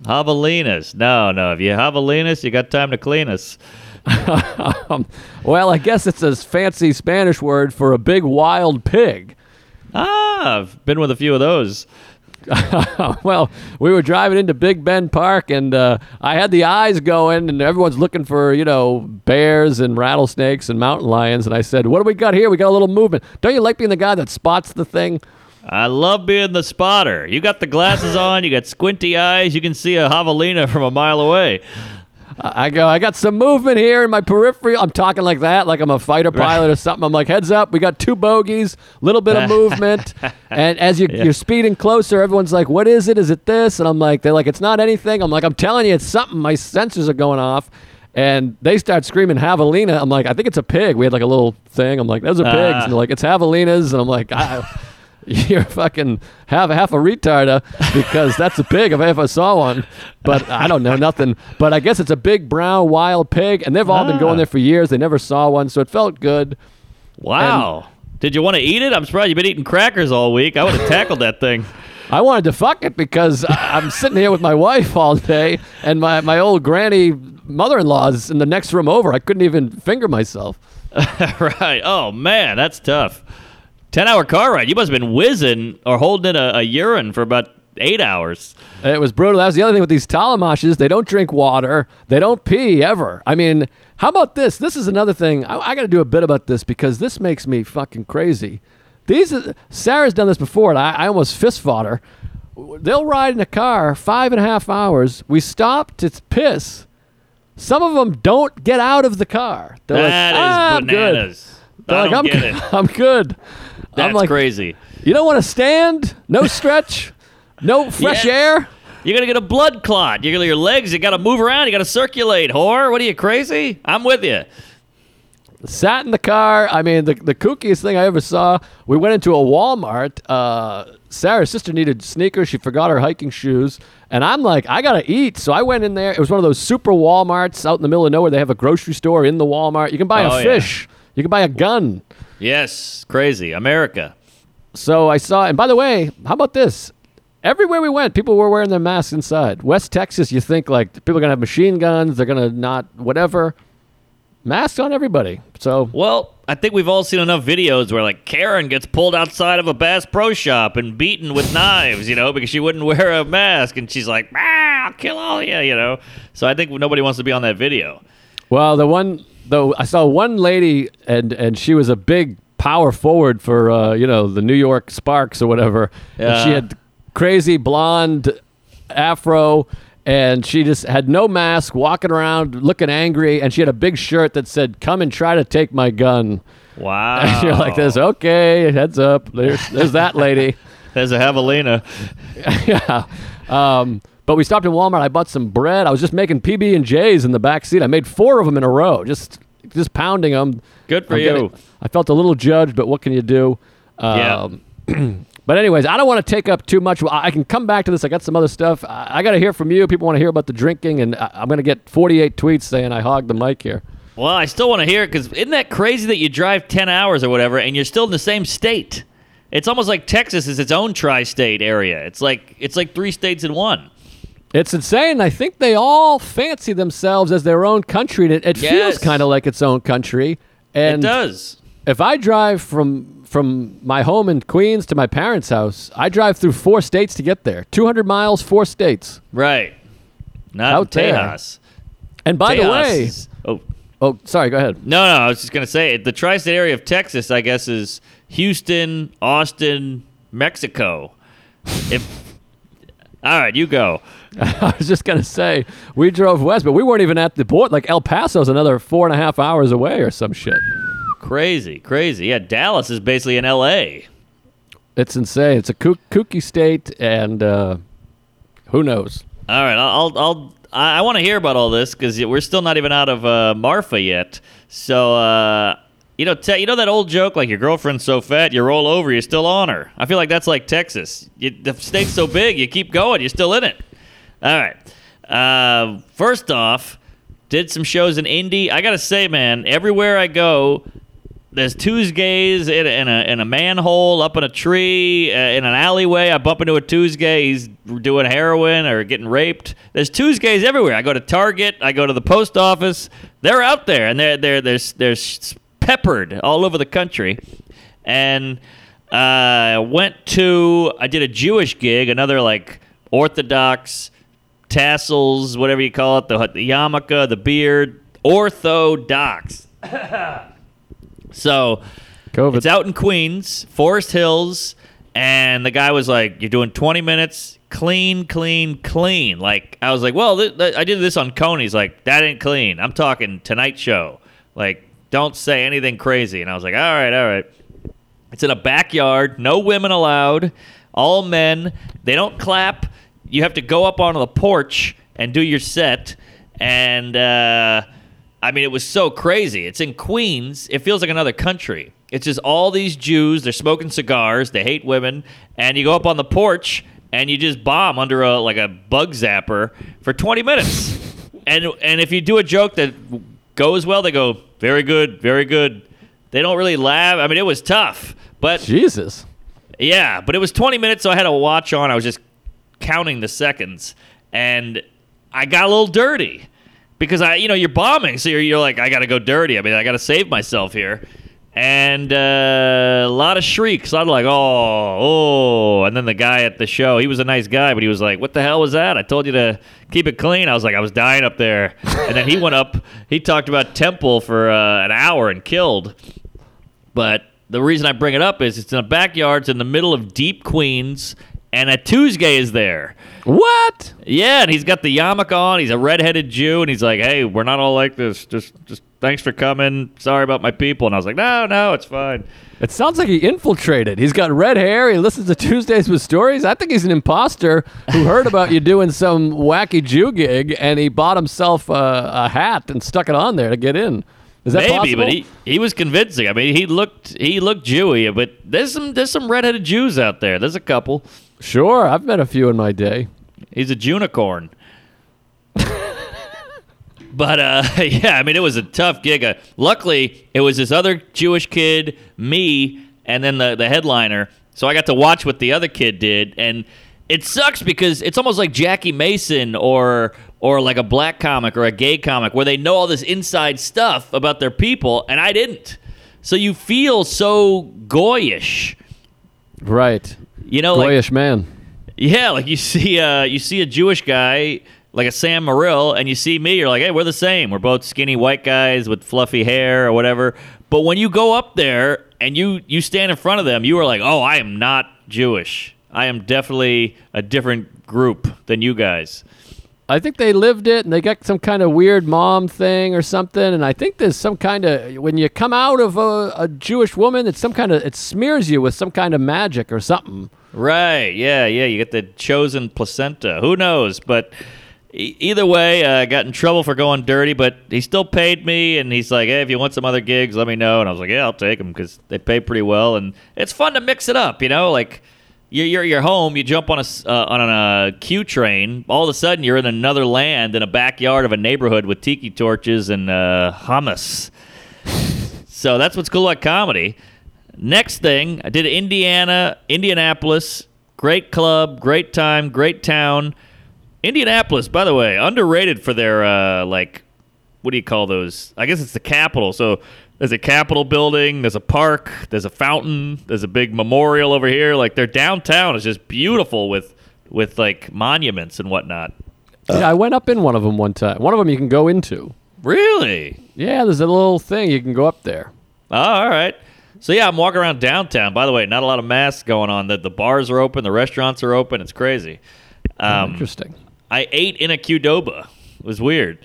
Javelinas. No, no. If you javelinas, you got time to clean us. Um, well, I guess it's a fancy Spanish word for a big wild pig. Ah, I've been with a few of those. well, we were driving into Big Bend Park, and uh, I had the eyes going, and everyone's looking for you know bears and rattlesnakes and mountain lions. And I said, "What do we got here? We got a little movement. Don't you like being the guy that spots the thing?" I love being the spotter. You got the glasses on, you got squinty eyes, you can see a javelina from a mile away. I go, I got some movement here in my periphery. I'm talking like that, like I'm a fighter pilot or something. I'm like, heads up, we got two bogeys, little bit of movement. and as you, you're speeding closer, everyone's like, what is it? Is it this? And I'm like, they're like, it's not anything. I'm like, I'm telling you, it's something. My sensors are going off. And they start screaming javelina. I'm like, I think it's a pig. We had like a little thing. I'm like, those are pigs. Ah. and they're like, it's javelinas. And I'm like, I, you're fucking half half a retarder because that's a pig if I ever saw one. But I don't know nothing. But I guess it's a big brown wild pig, and they've all been Ah. going there for years. They never saw one, so it felt good. Wow. Did you want to eat it? I'm surprised you've been eating crackers all week. I would have tackled that thing. I wanted to fuck it because I'm sitting here with my wife all day, and my, my old granny mother-in-law is in the next room over. I couldn't even finger myself. right. Oh man, that's tough. Ten hour car ride. You must have been whizzing or holding in a, a urine for about eight hours. It was brutal. That was the other thing with these Tollemaches. They don't drink water. They don't pee ever. I mean, how about this? This is another thing. I, I got to do a bit about this because this makes me fucking crazy. These Sarah's done this before, and I, I almost fist fought her. They'll ride in a car five and a half hours. We stop to piss. Some of them don't get out of the car. They're That is like, ah, I'm good. bananas. They're I like, I'm. I'm good. That's I'm like, crazy. you don't want to stand? No stretch? No fresh Yeah. air? You're gonna get a blood clot. You're gonna your legs. You gotta move around. You gotta circulate. Whore. What are you crazy? I'm with you. sat in the car. I mean, the, the kookiest thing I ever saw. We went into a Walmart. Uh, Sarah's sister needed sneakers. She forgot her hiking shoes. And I'm like, I got to eat. So I went in there. It was one of those super Walmarts out in the middle of nowhere. They have a grocery store in the Walmart. You can buy Oh, a yeah. fish, you can buy a gun. Yes, crazy. America. So I saw, and by the way, how about this? Everywhere we went, people were wearing their masks inside. West Texas, you think like people are going to have machine guns, they're going to not, whatever. Masks on everybody. So Well, I think we've all seen enough videos where like Karen gets pulled outside of a Bass Pro Shop and beaten with knives, you know, because she wouldn't wear a mask, and she's like, "Ah, I'll kill all you," you know. So I think nobody wants to be on that video. Well, the one though I saw one lady and and she was a big power forward for uh, you know the New York Sparks or whatever. And she had crazy blonde afro and she just had no mask, walking around looking angry, and she had a big shirt that said "Come and try to take my gun." Wow. And you're like this, okay, heads up. There's there's that lady. There's a javelina. yeah. Um, but we stopped at Walmart. I bought some bread. I was just making PB and J's in the back seat. I made four of them in a row, just just pounding them. Good for I'm you. getting- I felt a little judged, but what can you do? Um, but anyways, I don't want to take up too much. I can come back to this. I got some other stuff. I, I got to hear from you. People want to hear about the drinking, and I, I'm going to get 48 tweets saying I hogged the mic here. Well, I still want to hear it because isn't that crazy that you drive 10 hours or whatever and you're still in the same state? It's almost like Texas is its own tri-state area. It's like it's like three states in one. It's insane. I think they all fancy themselves as their own country. and It, it feels kind of like its own country. And it does. if I drive from from my home in Queens to my parents' house, I drive through four states to get there. 200 miles, four states. Right. Not Out there. Tejas. And by the way, is- oh oh, sorry, go ahead. no, no, I was just gonna say the tri-state area of Texas, I guess, is Houston, Austin, Mexico. If all right, you go. I was just gonna say we drove west, but we weren't even at the port. Like El Paso's another four and a half hours away or some shit. Crazy, crazy. Yeah, Dallas is basically in L.A. It's insane. It's a kook- kooky state, and uh, who knows? All right, I'll, I'll, I, I want to hear about all this because we're still not even out of uh, Marfa yet. So, uh, you know, te- you know that old joke, like your girlfriend's so fat, you roll over, you're still on her. I feel like that's like Texas. You, the state's so big, you keep going, you're still in it. All right. Uh, first off, did some shows in Indy. I gotta say, man, everywhere I go, there's Tuesdays in a, in a, in a manhole, up in a tree, uh, in an alleyway. I bump into a Tuesday. He's doing heroin or getting raped. There's Tuesdays everywhere. I go to Target. I go to the post office. They're out there, and they're they're they're, they're peppered all over the country. And uh, I went to I did a Jewish gig, another like Orthodox tassels, whatever you call it, the, the yarmulke, the beard, Orthodox. So COVID. it's out in Queens, Forest Hills, and the guy was like, "You're doing 20 minutes. clean, clean, clean. Like I was like, well, th- th- I did this on Coney's. Like that ain't clean. I'm talking Tonight Show. Like don't say anything crazy. And I was like, all right, all right. It's in a backyard, no women allowed, all men. They don't clap. You have to go up onto the porch and do your set. And uh, I mean, it was so crazy. It's in Queens. It feels like another country. It's just all these Jews. They're smoking cigars. They hate women. And you go up on the porch and you just bomb under a like a bug zapper for 20 minutes. and and if you do a joke that goes well, they go very good, very good. They don't really laugh. I mean, it was tough, but Jesus. yeah, but it was 20 minutes, so I had a watch on. I was just counting the seconds, and I got a little dirty because I, you know, you're bombing, so you're, you're like, I got to go dirty. I mean, I got to save myself here. And uh, a lot of shrieks. I'm like, oh, oh. And then the guy at the show, he was a nice guy, but he was like, what the hell was that? I told you to keep it clean. I was like, I was dying up there. And then he went up, he talked about Temple for uh, an hour and killed. But the reason I bring it up is it's in a backyard, it's in the middle of deep Queens, and a Tuesday is there. What? Yeah, and he's got the yarmulke on. He's a redheaded Jew, and he's like, "Hey, we're not all like this. Just, just thanks for coming. Sorry about my people." And I was like, "No, no, it's fine." It sounds like he infiltrated. He's got red hair. He listens to Tuesdays with Stories. I think he's an imposter who heard about you doing some wacky Jew gig and he bought himself a, a hat and stuck it on there to get in. Is that Maybe, possible? but he, he was convincing. I mean, he looked he looked Jewy, but there's some there's some redheaded Jews out there. There's a couple. Sure, I've met a few in my day. He's a junicorn. But uh, yeah, I mean, it was a tough gig. Uh, luckily, it was this other Jewish kid, me, and then the the headliner. So I got to watch what the other kid did, and it sucks because it's almost like Jackie Mason or or like a black comic or a gay comic where they know all this inside stuff about their people, and I didn't. So you feel so goyish, Right. you know, like Goyish man. yeah, like you see, uh, you see a Jewish guy like a Sam Morril, and you see me, you're like, hey, we're the same. We're both skinny white guys with fluffy hair or whatever. But when you go up there and you you stand in front of them, you are like, oh, I am not Jewish. I am definitely a different group than you guys. I think they lived it and they got some kind of weird mom thing or something. And I think there's some kind of, when you come out of a, a Jewish woman, it's some kind of, it smears you with some kind of magic or something. Right? Yeah, yeah. You get the chosen placenta. Who knows? But either way, I uh, got in trouble for going dirty. But he still paid me, and he's like, "Hey, if you want some other gigs, let me know." And I was like, "Yeah, I'll take them because they pay pretty well, and it's fun to mix it up." You know, like. You're, you're, you're home. You jump on a, uh, on a Q train. All of a sudden, you're in another land in a backyard of a neighborhood with tiki torches and uh, hummus. So that's what's cool about comedy. Next thing, I did Indiana, Indianapolis. Great club, great time, great town. Indianapolis, by the way, underrated for their uh, like, what do you call those? I guess it's the Capitol. So there's a Capitol building, there's a park, there's a fountain, there's a big memorial over here. Like their downtown is just beautiful with with like monuments and whatnot. yeah, I went up in one of them one time. One of them you can go into. Really? Yeah, there's a little thing you can go up there. Oh, all right. So yeah, I'm walking around downtown. By the way, not a lot of masks going on. The the bars are open, the restaurants are open. It's crazy. Um, Interesting. I ate in a Qdoba. It was weird.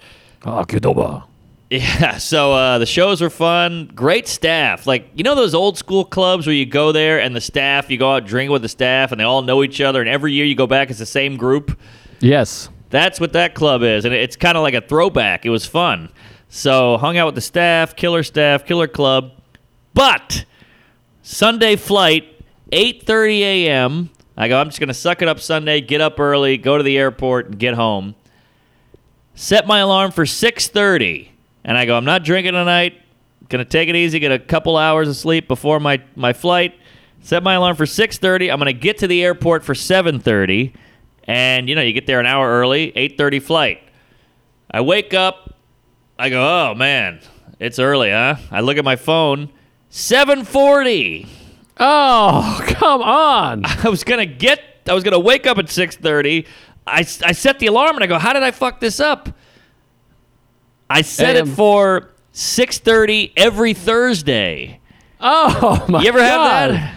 Oh, Qdoba. Yeah. So uh, the shows were fun. Great staff. Like you know those old school clubs where you go there and the staff, you go out drinking with the staff, and they all know each other, and every year you go back, it's the same group. Yes. That's what that club is, and it's kind of like a throwback. It was fun. So hung out with the staff, killer staff, killer club. But Sunday flight, 8:30 a.m. I go. I'm just gonna suck it up Sunday. Get up early, go to the airport, and get home. Set my alarm for 6:30, and I go. I'm not drinking tonight. Gonna take it easy. Get a couple hours of sleep before my my flight. Set my alarm for 6:30. I'm gonna get to the airport for 7:30, and you know you get there an hour early. 8:30 flight. I wake up. I go, oh man, it's early, huh? I look at my phone. 7:40. Oh, come on. I was gonna get. I was gonna wake up at 6:30. I, I set the alarm and I go, how did I fuck this up? I set it for 6:30 every Thursday. Oh, my You ever God. have that?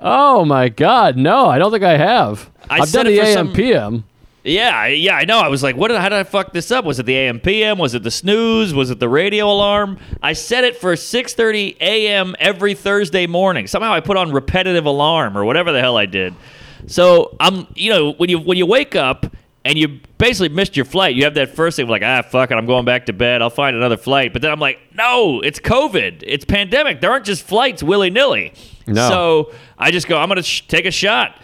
Oh, my God. No, I don't think I have. I I've set done it the AM some- PM. Yeah, yeah, I know. I was like, what? Did, how did I fuck this up? Was it the AM PM? Was it the snooze? Was it the radio alarm? I set it for 6:30 a.m. every Thursday morning. Somehow I put on repetitive alarm or whatever the hell I did. So I'm, you know, when you when you wake up and you basically missed your flight, you have that first thing like, ah, fuck it, I'm going back to bed. I'll find another flight. But then I'm like, no, it's COVID. It's pandemic. There aren't just flights willy nilly. No. So I just go, I'm gonna sh- take a shot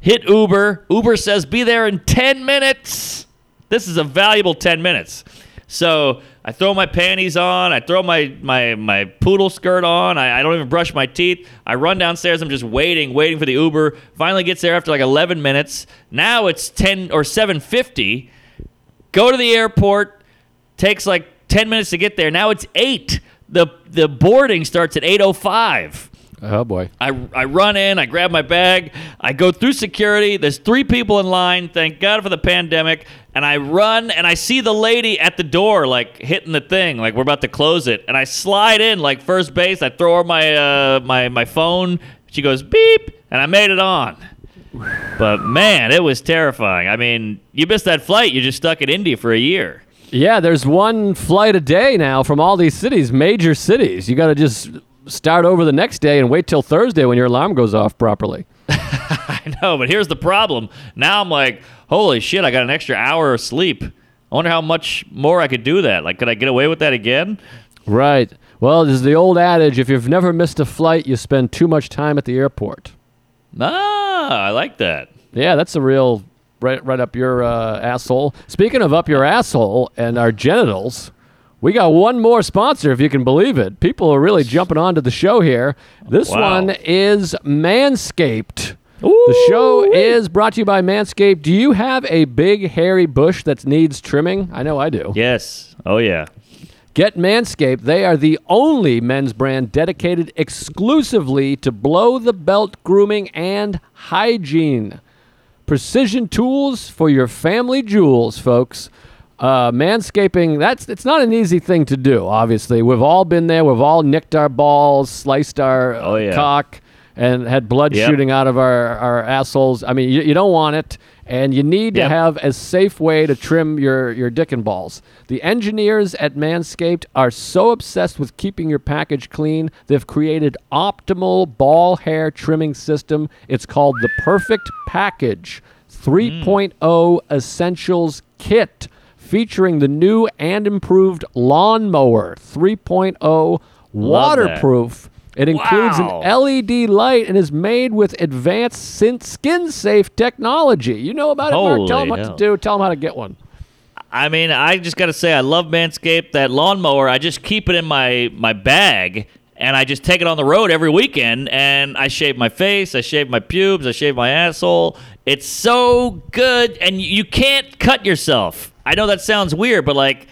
hit Uber. Uber says be there in 10 minutes. This is a valuable 10 minutes. So I throw my panties on. I throw my, my, my poodle skirt on. I, I don't even brush my teeth. I run downstairs. I'm just waiting, waiting for the Uber. Finally gets there after like 11 minutes. Now it's 10 or 7.50. Go to the airport. Takes like 10 minutes to get there. Now it's 8. The, the boarding starts at 8.05. Oh boy. I, I run in, I grab my bag, I go through security. There's three people in line, thank God for the pandemic. And I run and I see the lady at the door, like hitting the thing, like we're about to close it. And I slide in, like first base. I throw her my, uh, my, my phone. She goes beep, and I made it on. But man, it was terrifying. I mean, you missed that flight, you're just stuck in India for a year. Yeah, there's one flight a day now from all these cities, major cities. You got to just start over the next day and wait till Thursday when your alarm goes off properly. I know, but here's the problem. Now I'm like, holy shit, I got an extra hour of sleep. I wonder how much more I could do that. Like, could I get away with that again? Right. Well, there's the old adage if you've never missed a flight, you spend too much time at the airport. Ah, I like that. Yeah, that's a real right right up your uh, asshole. Speaking of up your asshole and our genitals, we got one more sponsor if you can believe it. People are really jumping onto the show here. This Wow. one is Manscaped. The show is brought to you by Manscaped. Do you have a big hairy bush that needs trimming? I know I do. Yes. Oh, yeah. Get Manscaped. They are the only men's brand dedicated exclusively to blow the belt grooming and hygiene. Precision tools for your family jewels, folks. Uh, manscaping, that's it's not an easy thing to do, obviously. We've all been there. We've all nicked our balls, sliced our Oh, yeah. cock, and had blood Yep. shooting out of our, our assholes. I mean, you, you don't want it, and you need to have a safe way to trim your, your dick and balls. The engineers at Manscaped are so obsessed with keeping your package clean, they've created optimal ball hair trimming system. It's called the Perfect Package 3.0 Essentials Kit, featuring the new and improved Lawnmower 3.0 waterproof. It includes Wow. an LED light and is made with advanced skin-safe technology. You know about it, Mark. Tell Holy them what to do. Tell them how to get one. I mean, I just got to say, I love Manscaped. That lawnmower, I just keep it in my, my bag and I just take it on the road every weekend and I shave my face, I shave my pubes, I shave my asshole. It's so good and you can't cut yourself. I know that sounds weird, but like,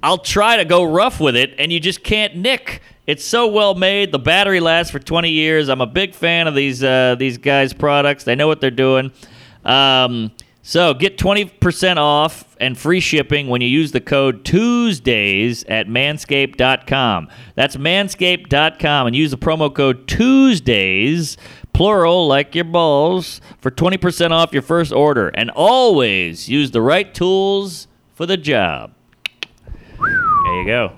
I'll try to go rough with it and you just can't nick. It's so well made. The battery lasts for 20 years. I'm a big fan of these uh, these guys' products. They know what they're doing. Um, so get 20% off and free shipping when you use the code Tuesdays at manscaped.com. That's manscaped.com and use the promo code Tuesdays, plural like your balls, for 20% off your first order. And always use the right tools for the job. There you go.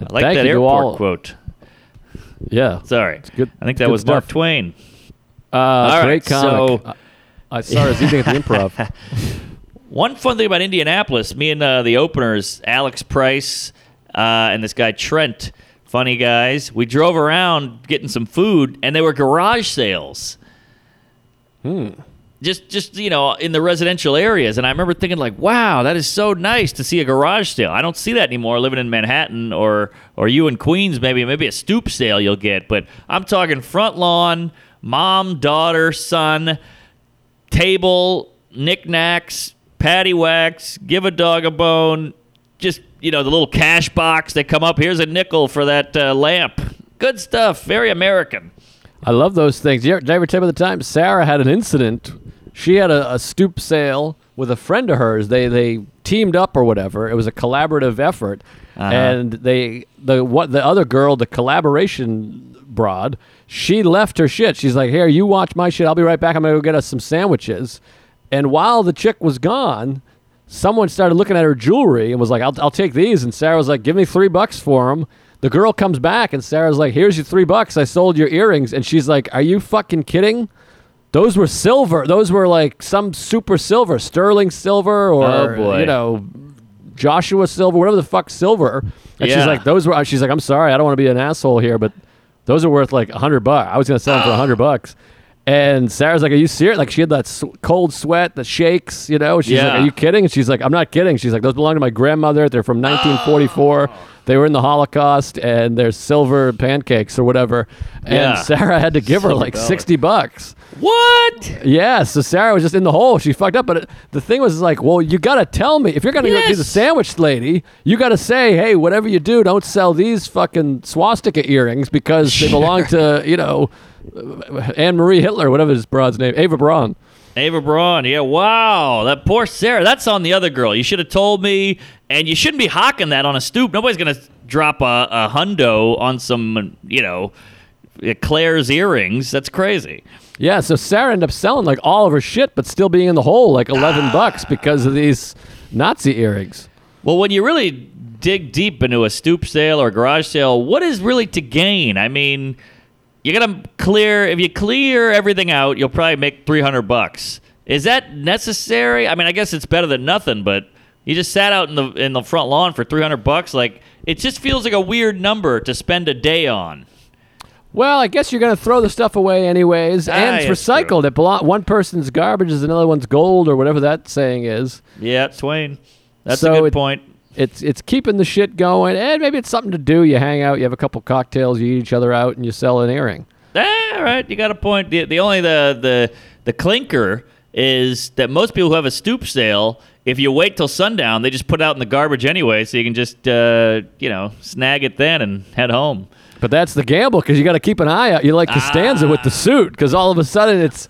I like Thank that airport all- quote. Yeah. Sorry. good- I think that was Mark. Twain. Uh, right, great comic. so- I, I saw at the improv. One fun thing about Indianapolis, me and uh, the openers, Alex Price uh, and this guy Trent, funny guys, we drove around getting some food, and they were garage sales. Just, just you know, in the residential areas, and I remember thinking like, "Wow, that is so nice to see a garage sale." I don't see that anymore living in Manhattan or or you in Queens. Maybe maybe a stoop sale you'll get, but I'm talking front lawn, mom, daughter, son, table, knickknacks, patty wax, give a dog a bone, just, you know, the little cash box they come up. Here's a nickel for that uh, lamp. Good stuff. Very American. I love those things. You ever, did I ever tell you about the time Sarah had an incident? She had a, a stoop sale with a friend of hers. They they teamed up or whatever. It was a collaborative effort, Uh-huh. and they the what the other girl, the collaboration broad, she left her shit. She's like, "Here, you watch my shit. I'll be right back. I'm gonna go get us some sandwiches." And while the chick was gone, someone started looking at her jewelry and was like, I'll, I'll take these. And Sarah was like, give me three bucks for them. The girl comes back and Sarah's like, here's your three bucks. I sold your earrings. And she's like, are you fucking kidding? Those were silver. Those were like some super silver, sterling silver, or Oh, you know, Joshua silver, whatever the fuck silver. And she's like, those were. She's like, I'm sorry, I don't want to be an asshole here, but those are worth like a hundred bucks. I was gonna sell them for a hundred bucks. And Sarah's like, "Are you serious?" Like she had that cold sweat, the shakes, you know. She's like, "Are you kidding?" And she's like, "I'm not kidding." She's like, "Those belong to my grandmother. They're from 1944. They were in the Holocaust, and they're silver pancakes or whatever." And Yeah. Sarah had to give her like dollars. sixty bucks. What? Yeah, so Sarah was just in the hole. She fucked up. But it, the thing was like, well, you got to tell me. If you're going to go be the sandwich lady, you got to say, hey, whatever you do, don't sell these fucking swastika earrings because they belong to, you know, Anne Marie Hitler, whatever his broad's name, Ava Braun. Ava Braun, yeah, wow, that poor Sarah. That's on the other girl. You should have told me, and you shouldn't be hawking that on a stoop. Nobody's gonna drop a, a hundo on some, you know, Claire's earrings. That's crazy. Yeah, so Sarah ended up selling like all of her shit, but still being in the hole like 11 ah. bucks because of these Nazi earrings. Well, when you really dig deep into a stoop sale or garage sale, what is really to gain? I mean, you gotta clear. If you clear everything out, you'll probably make three hundred bucks. Is that necessary? I mean, I guess it's better than nothing, but you just sat out in the in the front lawn for three hundred bucks. Like it just feels like a weird number to spend a day on. Well, I guess you're going to throw the stuff away anyways, and Ah, it's yes, true. recycled. It belong- one person's garbage is another one's gold, or whatever that saying is. Yeah, Swain. That's So a good it- point. It's it's keeping the shit going, and maybe it's something to do. You hang out, you have a couple cocktails, you eat each other out, and you sell an earring. Ah, right. You got a point. The, the only the the the clinker is that most people who have a stoop sale, if you wait till sundown, they just put it out in the garbage anyway, so you can just uh, you know snag it then and head home. But that's the gamble because you got to keep an eye out. You like Costanza with the suit because all of a sudden it's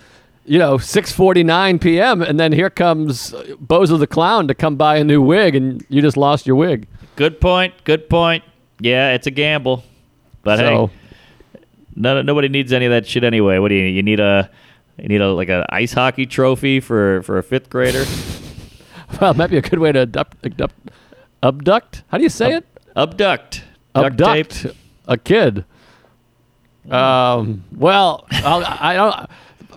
you know 6:49 p.m. and then here comes Bozo the clown to come buy a new wig, and you just lost your wig. Good point. Good point. Yeah, it's a gamble, but So hey, no, nobody needs any of that shit anyway. What do you you need a you need a like an ice hockey trophy for for a fifth grader? well, it might be a good way to abduct. abduct, abduct? How do you say it? Abduct. Duct abduct a kid. Um, well, I don't.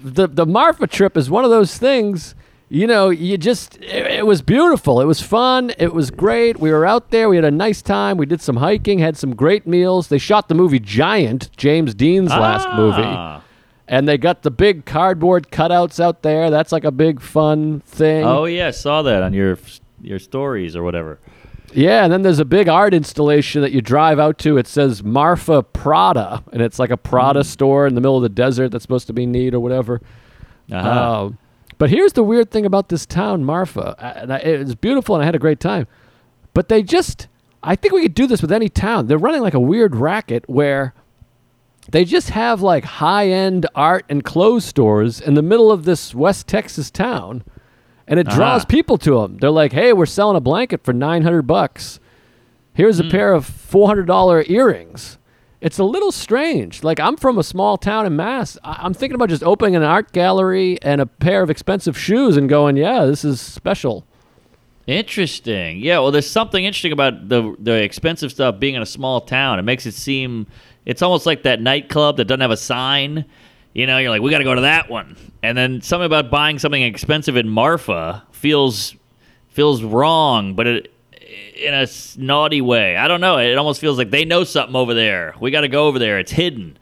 The the Marfa trip is one of those things. You know, you just it, it was beautiful. It was fun. It was great. We were out there. We had a nice time. We did some hiking. Had some great meals. They shot the movie Giant, James Dean's last movie, Ah. and they got the big cardboard cutouts out there. That's like a big fun thing. Oh yeah, I saw that on your your stories or whatever. Yeah, and then there's a big art installation that you drive out to. It says Marfa Prada, and it's like a Prada store in the middle of the desert that's supposed to be neat or whatever. Uh-huh. Uh, but here's the weird thing about this town, Marfa. I- And I, it was beautiful, and I had a great time. But they just, I think we could do this with any town. They're running like a weird racket where they just have like high end art and clothes stores in the middle of this West Texas town, and it draws Uh-huh. people to them. They're like, "Hey, we're selling a blanket for nine hundred bucks. Here's a pair of four hundred dollar earrings." It's a little strange. Like I'm from a small town in Mass. I- I'm thinking about just opening an art gallery and a pair of expensive shoes and going, "Yeah, this is special." Interesting. Yeah, well, there's something interesting about the the expensive stuff being in a small town. It makes it seem it's almost like that nightclub that doesn't have a sign. You know, you're like, we got to go to that one, and then something about buying something expensive in Marfa feels feels wrong, but it in a naughty way. I don't know. It almost feels like they know something over there. We got to go over there. It's hidden.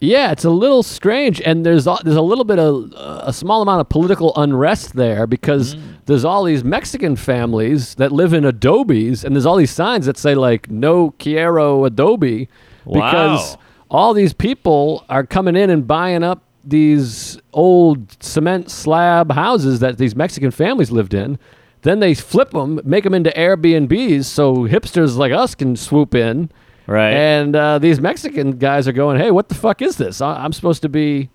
Yeah, it's a little strange, and there's a, there's a little bit of uh, a small amount of political unrest there because there's all these Mexican families that live in adobes, and there's all these signs that say like "No quiero adobe," because Wow. All these people are coming in and buying up these old cement slab houses that these Mexican families lived in. Then they flip them, make them into Airbnbs, so hipsters like us can swoop in. Right. And uh, these Mexican guys are going, "Hey, what the fuck is this? I- I'm supposed to be,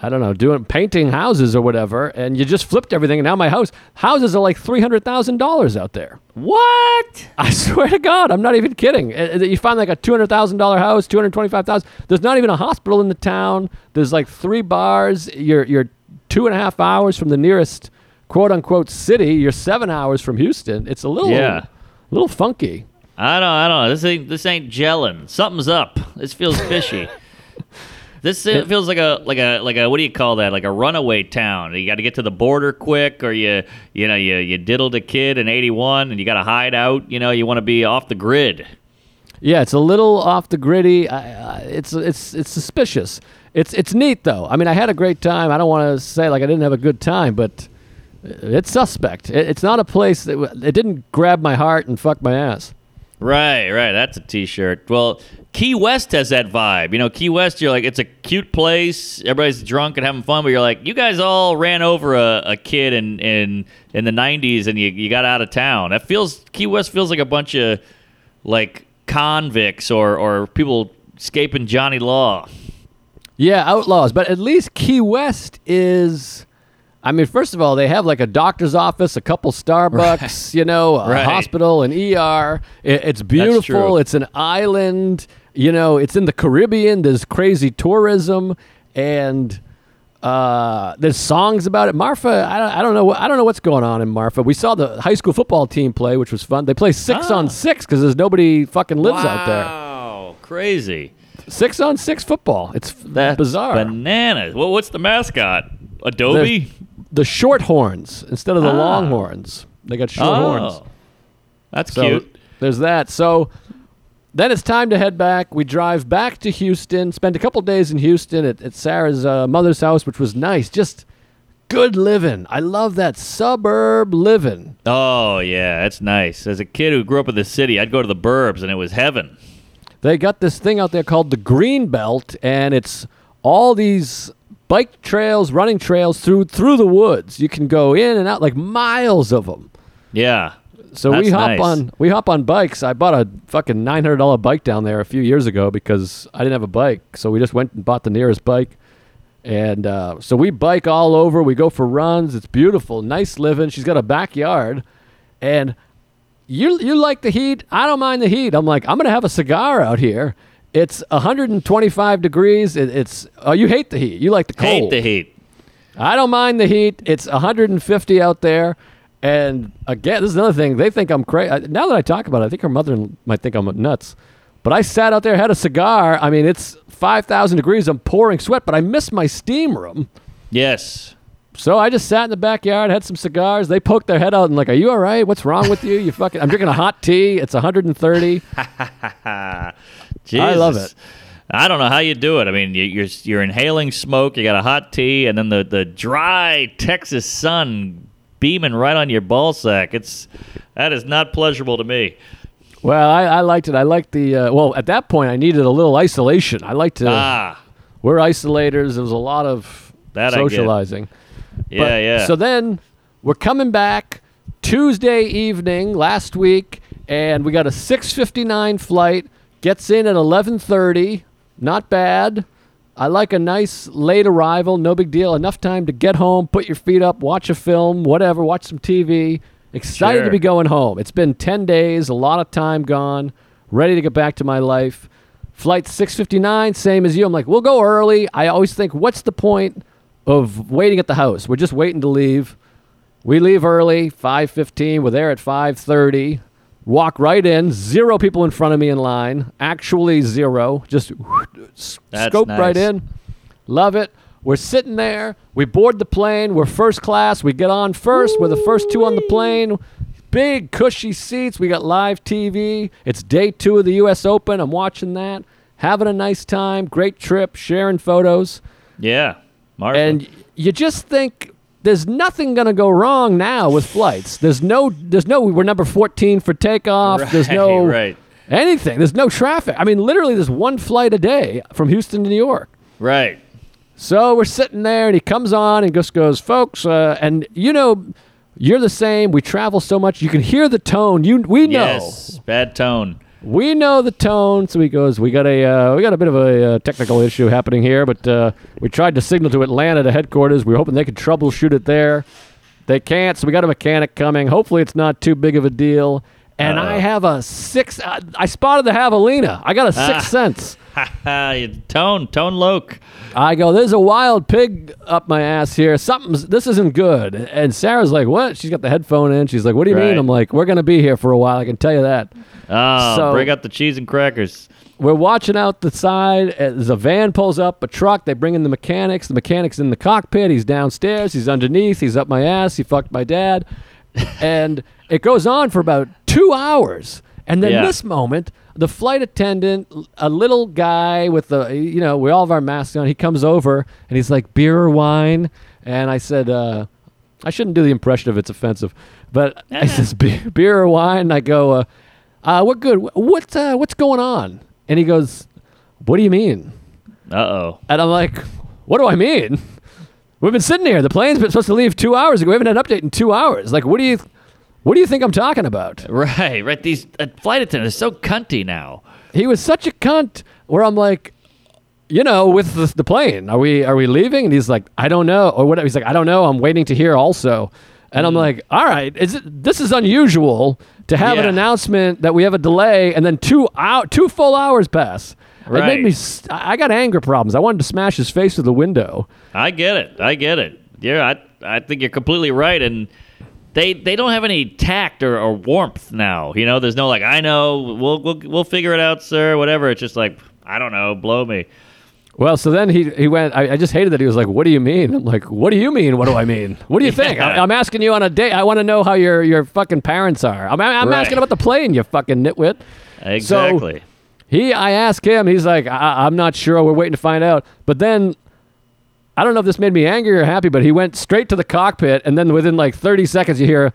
I don't know, doing painting houses or whatever." And you just flipped everything, and now my house houses are like three hundred thousand dollars out there. what? I swear to God, I'm not even kidding. Uh, uh, You find like a two hundred thousand dollar house, two hundred twenty five thousand. There's not even a hospital in the town. There's like three bars. You're you're two and a half hours from the nearest quote unquote city. You're seven hours from Houston. It's a little, Yeah. little funky. I don't. I don't know. This ain't. This ain't gelling. Something's up. This feels fishy. this it feels like a like a like a what do you call that? Like a runaway town. You got to get to the border quick, or you you know you you diddled a kid in '81, and you got to hide out. You know you want to be off the grid. Yeah, it's a little off the gritty. I, I, it's it's it's suspicious. It's it's neat though. I mean, I had a great time. I don't want to say like I didn't have a good time, but it's suspect. It, it's not a place that it didn't grab my heart and fuck my ass. Right, right. That's a T-shirt. Well, Key West has that vibe. You know, Key West. You're like, it's a cute place. Everybody's drunk and having fun, but you're like, you guys all ran over a, a kid in in in the '90s, and you you got out of town. That feels Key West feels like a bunch of like convicts or or people escaping Johnny Law. Yeah, outlaws. But at least Key West is. I mean, first of all, they have like a doctor's office, a couple Starbucks, you know, a Right. hospital, an ER. It, it's beautiful. It's an island. You know, it's in the Caribbean. There's crazy tourism, and uh, there's songs about it. Marfa, I don't, I don't know. I don't know what's going on in Marfa. We saw the high school football team play, which was fun. They play six Ah. on six because there's nobody fucking lives out there. Wow, crazy. Six on six football. It's That's bizarre. Bananas. Well, what's the mascot? Adobe. The short horns instead of the Ah. long horns. They got short horns. Oh, that's So cute. there's that. So then it's time to head back. We drive back to Houston, spend a couple days in Houston at, at Sarah's uh, mother's house, which was nice. Just good living. I love that suburb living. Oh yeah, that's nice. As a kid who grew up in the city, I'd go to the burbs and it was heaven. They got this thing out there called the Green Belt, and it's all these bike trails, running trails through through the woods. You can go in and out like miles of them. Yeah. So we hop nice. on we hop on bikes. I bought a fucking nine hundred dollar bike down there a few years ago because I didn't have a bike. So we just went and bought the nearest bike, and uh, so we bike all over. We go for runs. It's beautiful, nice living. She's got a backyard, and you you like the heat. I don't mind the heat. I'm like I'm gonna have a cigar out here. It's 125 degrees. It, it's oh you hate the heat. You like the cold. Hate the heat. I don't mind the heat. It's 150 out there. And again, this is another thing. They think I'm crazy. Now that I talk about it, I think her mother might think I'm nuts. But I sat out there, had a cigar. I mean, it's 5,000 degrees. I'm pouring sweat, but I miss my steam room. Yes. So I just sat in the backyard, had some cigars. They poked their head out and like, "Are you all right? What's wrong with you? You fucking." I'm drinking a hot tea. It's 130. Jesus. I love it. I don't know how you do it. I mean, you, you're you're inhaling smoke. You got a hot tea, and then the the dry Texas sun beaming right on your ball sack. It's that is not pleasurable to me. Well, I, I liked it. I liked the. Uh, well, at that point, I needed a little isolation. I like to. Ah, We're isolators. There was a lot of That I get. socializing. Yeah, But- yeah. So then we're coming back Tuesday evening last week, and we got a 6:59 flight. Gets in at 11:30. Not bad. I like a nice late arrival. No big deal. Enough time to get home, put your feet up, watch a film, whatever, watch some TV. Excited to be going home. It's been 10 days, a lot of time gone. Ready to get back to my life. Flight 6:59, same as you. I'm like, we'll go early. I always think, what's the point of waiting at the house? We're just waiting to leave. We leave early, 5:15. We're there at 5:30. Walk right in. Zero people in front of me in line. Actually zero. Just scope right in. Love it. We're sitting there. We board the plane. We're first class. We get on first. We're the first two on the plane. Big cushy seats. We got live TV. It's day two of the U.S. Open. I'm watching that. Having a nice time. Great trip. Sharing photos. yeah, Marfa. And you just think there's nothing going to go wrong now with flights. There's no, there's no, we're number 14 for takeoff. there's no right, anything. There's no traffic. I mean, literally, there's one flight a day from Houston to New York. right. So we're sitting there, and he comes on and just goes, "Folks," uh, and you know, you're the same. We travel so much, you can hear the tone. You, we know, Yes, bad tone. We know the tone. So he goes, "We got a, uh, we got a bit of a uh, technical issue happening here, but uh, we tried to signal to Atlanta to headquarters. We are hoping they could troubleshoot it there. They can't, so we got a mechanic coming. Hopefully, it's not too big of a deal." And I Uh-oh. have a six. Uh, I spotted the javelina. I got a sixth Ah. tone, tone Loc. I go, there's a wild pig up my ass here. Something's, this isn't good. And Sarah's like, what? She's got the headphone in. She's like, what do you Right. mean? I'm like, we're going to be here for a while. I can tell you that. Oh, So- bring out the cheese and crackers. We're watching out the side. As a van pulls up, a truck. They bring in the mechanics. The mechanic's in the cockpit. He's downstairs. He's underneath. He's up my ass. He fucked my dad. and it goes on for about two hours. And then Yeah. this moment, the flight attendant, a little guy with the, you know, we all have our masks on. He comes over and he's like, beer or wine? And I said, uh, I shouldn't do the impression of it's offensive, but I says beer, beer or wine. And I go, uh, uh, we're good. Wh- What's uh, what's going on? And he goes, What do you mean? Uh oh. And I'm like, What do I mean? We've been sitting here. The plane's been supposed to leave two hours ago. We haven't had an update in two hours. Like, what do you, what do you think I'm talking about? Right, right. These uh, flight attendants are so cunty now. He was such a cunt. Where I'm like, you know, with the, the plane, are we are we leaving? And he's like, I don't know, or whatever. He's like, I don't know. I'm waiting to hear also. And I'm like, all right, is it, this is unusual to have an Yeah. announcement that we have a delay, and then two out two full hours pass. It made Right. me. s- I I got anger problems. I wanted to smash his face through the window. I get it. I get it. Yeah, I, I think you're completely right. And they they don't have any tact or, or warmth now. You know, there's no like, I know, we'll we'll we'll figure it out, sir. Whatever. It's just like, I don't know, blow me. Well, so then he he went. I, I just hated that he was like, "What do you mean?" I'm like, "What do you mean? What do I mean? What do you think?" I, I'm asking you on a date. I want to know how your your fucking parents are. I'm, I'm Right. asking about the plane, you fucking nitwit. Exactly. He, I asked him. He's like, I, I'm not sure. We're waiting to find out. But then, I don't know if this made me angry or happy, but he went straight to the cockpit, and then within like 30 seconds, you hear,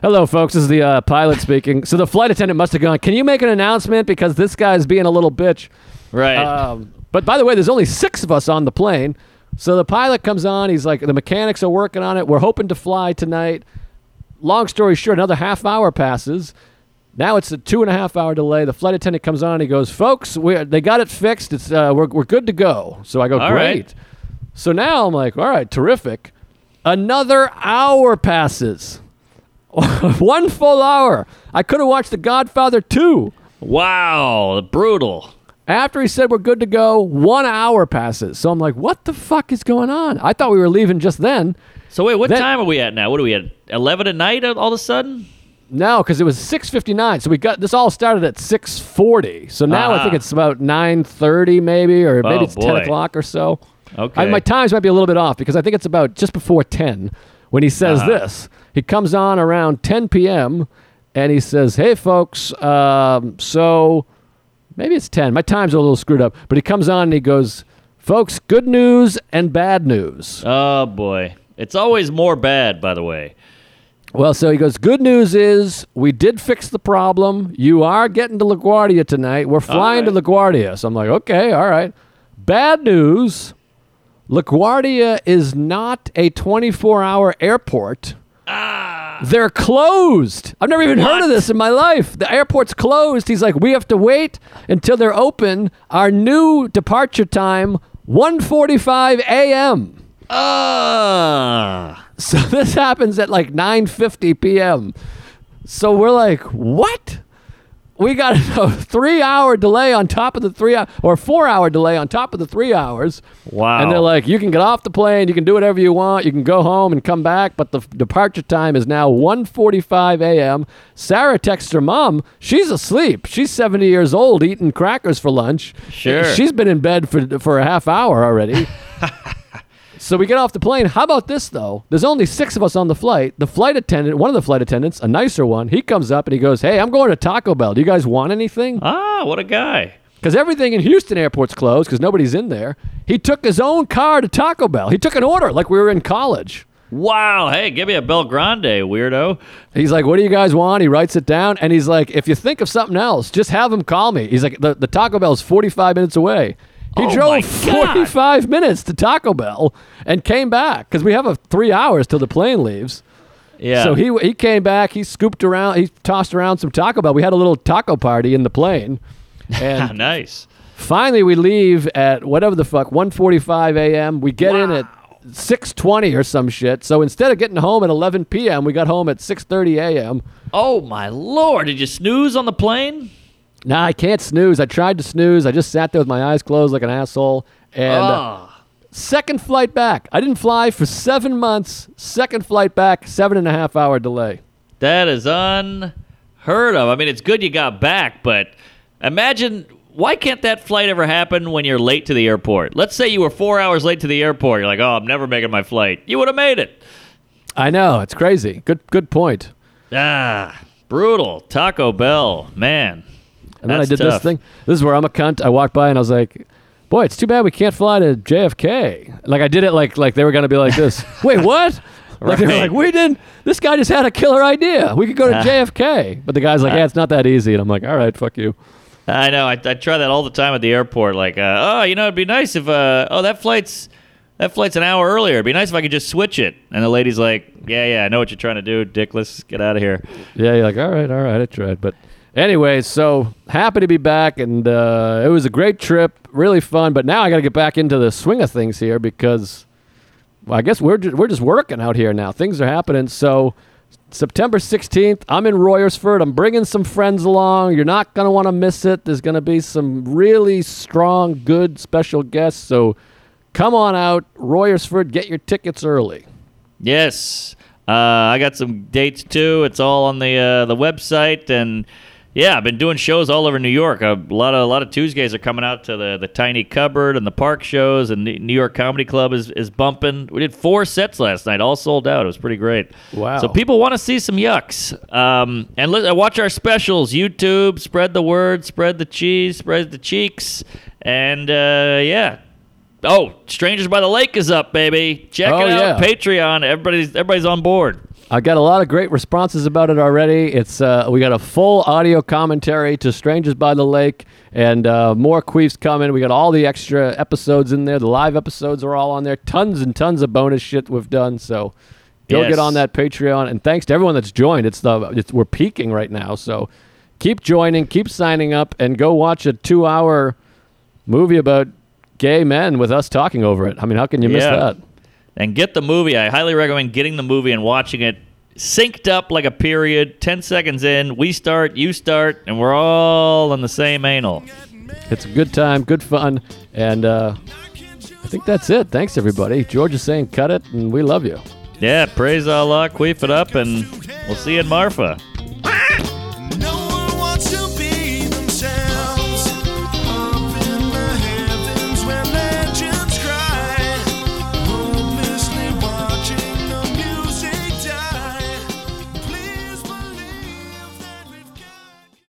"Hello, folks. This is the uh, pilot speaking." So the flight attendant must have gone. Can you make an announcement because this guy's being a little bitch? right. Um, but by the way, there's only six of us on the plane. So the pilot comes on. He's like, the mechanics are working on it. We're hoping to fly tonight. Long story short, another half hour passes. Now it's a two and a half hour delay. The flight attendant comes on. He goes, "Folks, we they got it fixed. It's uh, we're we're good to go." So I go, All "Great." right. So now I'm like, "All right, terrific." Another hour passes. One full hour. I could have watched The Godfather 2. wow. Brutal. After he said we're good to go, one hour passes. So I'm like, what the fuck is going on? I thought we were leaving just then. So wait, what That- time are we at now? What are we at? Eleven at night? All of a sudden? No, because it was 6:59. So we got this all started at 6:40. So now I Ah. think it's about 9:30 maybe, or maybe Oh, it's 10 o'clock or so. Okay. I, my times might be a little bit off because I think it's about just before 10 when he says Uh-huh. this. He comes on around 10 p.m. and he says, "Hey folks, um, so maybe it's 10. My times a little screwed up, but he comes on and he goes." Folks, good news and bad news. oh boy, it's always more bad. By the way. Well, so he goes, Good news is we did fix the problem. You are getting to LaGuardia tonight. We're flying to. LaGuardia. So I'm like, Okay, all right. Bad news LaGuardia is not a 24 hour airport. Ah. They're closed. I've never even heard of this in my life. The airport's closed. He's like, we have to wait until they're open. Our new departure time, 1:45 a.m. Ah. So this happens at like 9:50 p.m. So we're like, what? We got a three-hour delay on top of the three hour, or four-hour delay on top of the three hours. Wow. And they're like, you can get off the plane, you can do whatever you want, you can go home and come back, but the f- departure time is now 1:45 a.m. Sarah texts her mom. She's asleep. She's 70 years old, eating crackers for lunch. Sure. She's been in bed for for a half hour already. So we get off the plane. How about this though? There's only six of us on the flight. The flight attendant, one of the flight attendants, a nicer one, he comes up and he goes, "Hey, I'm going to Taco Bell. Do you guys want anything?" ah, what a guy. Because everything in Houston airport's closed because nobody's in there. He took his own car to Taco Bell. He took an order like we were in college. Wow. Hey, give me a Bel Grande, weirdo. He's like, "What do you guys want?" He writes it down and he's like, "If you think of something else, just have him call me." He's like, "The, the Taco Bell's 45 minutes away." He Oh drove 45 minutes to Taco Bell and came back because we have a three hours till the plane leaves. Yeah. So he he came back. He scooped around. He tossed around some Taco Bell. We had a little taco party in the plane, and nice. finally we leave at whatever the fuck 1:45 a.m. We get in at 6:20 or some shit. So instead of getting home at 11 p.m., we got home at 6:30 a.m. Oh my lord! Did you snooze on the plane? Nah, I can't snooze. I tried to snooze. I just sat there with my eyes closed like an asshole. And uh, Ah. second flight back. I didn't fly for seven months. Second flight back, seven and a half hour delay. That is unheard of. I mean, it's good you got back, but imagine why can't that flight ever happen when you're late to the airport? Let's say you were four hours late to the airport. You're like, oh, I'm never making my flight. You would have made it. I know it's crazy. Good, good point. Ah, brutal. Taco Bell, man. And then I did tough. this thing. This is where I'm a cunt. I walked by and I was like, "Boy, it's too bad we can't fly to JFK." Like I did it like like they were gonna be like this. Wait, what? Like they were Right. like, "We didn't. This guy just had a killer idea. We could go to Ah. JFK." But the guy's like, "Yeah, it's not that easy." And I'm like, "All right, fuck you." I know. I, I try that all the time at the airport. Like, uh, oh, you know, it'd be nice if, uh, oh, that flight's that flight's an hour earlier. It'd be nice if I could just switch it. And the lady's like, yeah, yeah, I know what you're trying to do, Dickless. Get out of here. Yeah, you're like, "All right, all right, I tried." But anyway, so happy to be back, and uh, it was a great trip, really fun. But now I got to get back into the swing of things here because, well, I guess we're ju- we're just working out here now. Things are happening. So September 16th, I'm in Royersford. I'm bringing some friends along. You're not gonna want to miss it. There's gonna be some really strong, good special guests. So come on out, Royersford. Get your tickets early. Yes, uh, I got some dates too. It's all on the uh, the website, and yeah, I've been doing shows all over New York. A lot of a lot of Tuesdays are coming out to the the Tiny Cupboard and the Park shows, and the New York Comedy Club is is bumping. We did four sets last night, all sold out. It was pretty great. Wow. So people want to see some yucks, um, and let, uh, watch our specials. YouTube, spread the word, spread the cheese, spread the cheeks, and uh, yeah. Oh, Strangers by the Lake is up, baby. Check Oh, it out. yeah. Patreon. Everybody's everybody's on board. I got a lot of great responses about it already. It's uh, we got a full audio commentary to Strangers by the Lake, and uh, more queefs coming. We got all the extra episodes in there. The live episodes are all on there. Tons and tons of bonus shit we've done. So go Yes. get on that Patreon. And thanks to everyone that's joined. It's the it's, we're peaking right now. So keep joining, keep signing up, and go watch a two-hour movie about gay men with us talking over it. I mean, how can you miss that? And get the movie. I highly recommend getting the movie and watching it synced up like a period. Ten seconds in, we start, you start, and we're all on the same anal. It's a good time, good fun, and uh, I think that's it. Thanks, everybody. George is saying cut it, and we love you. Yeah, praise Allah, queef it up, and we'll see you in Marfa.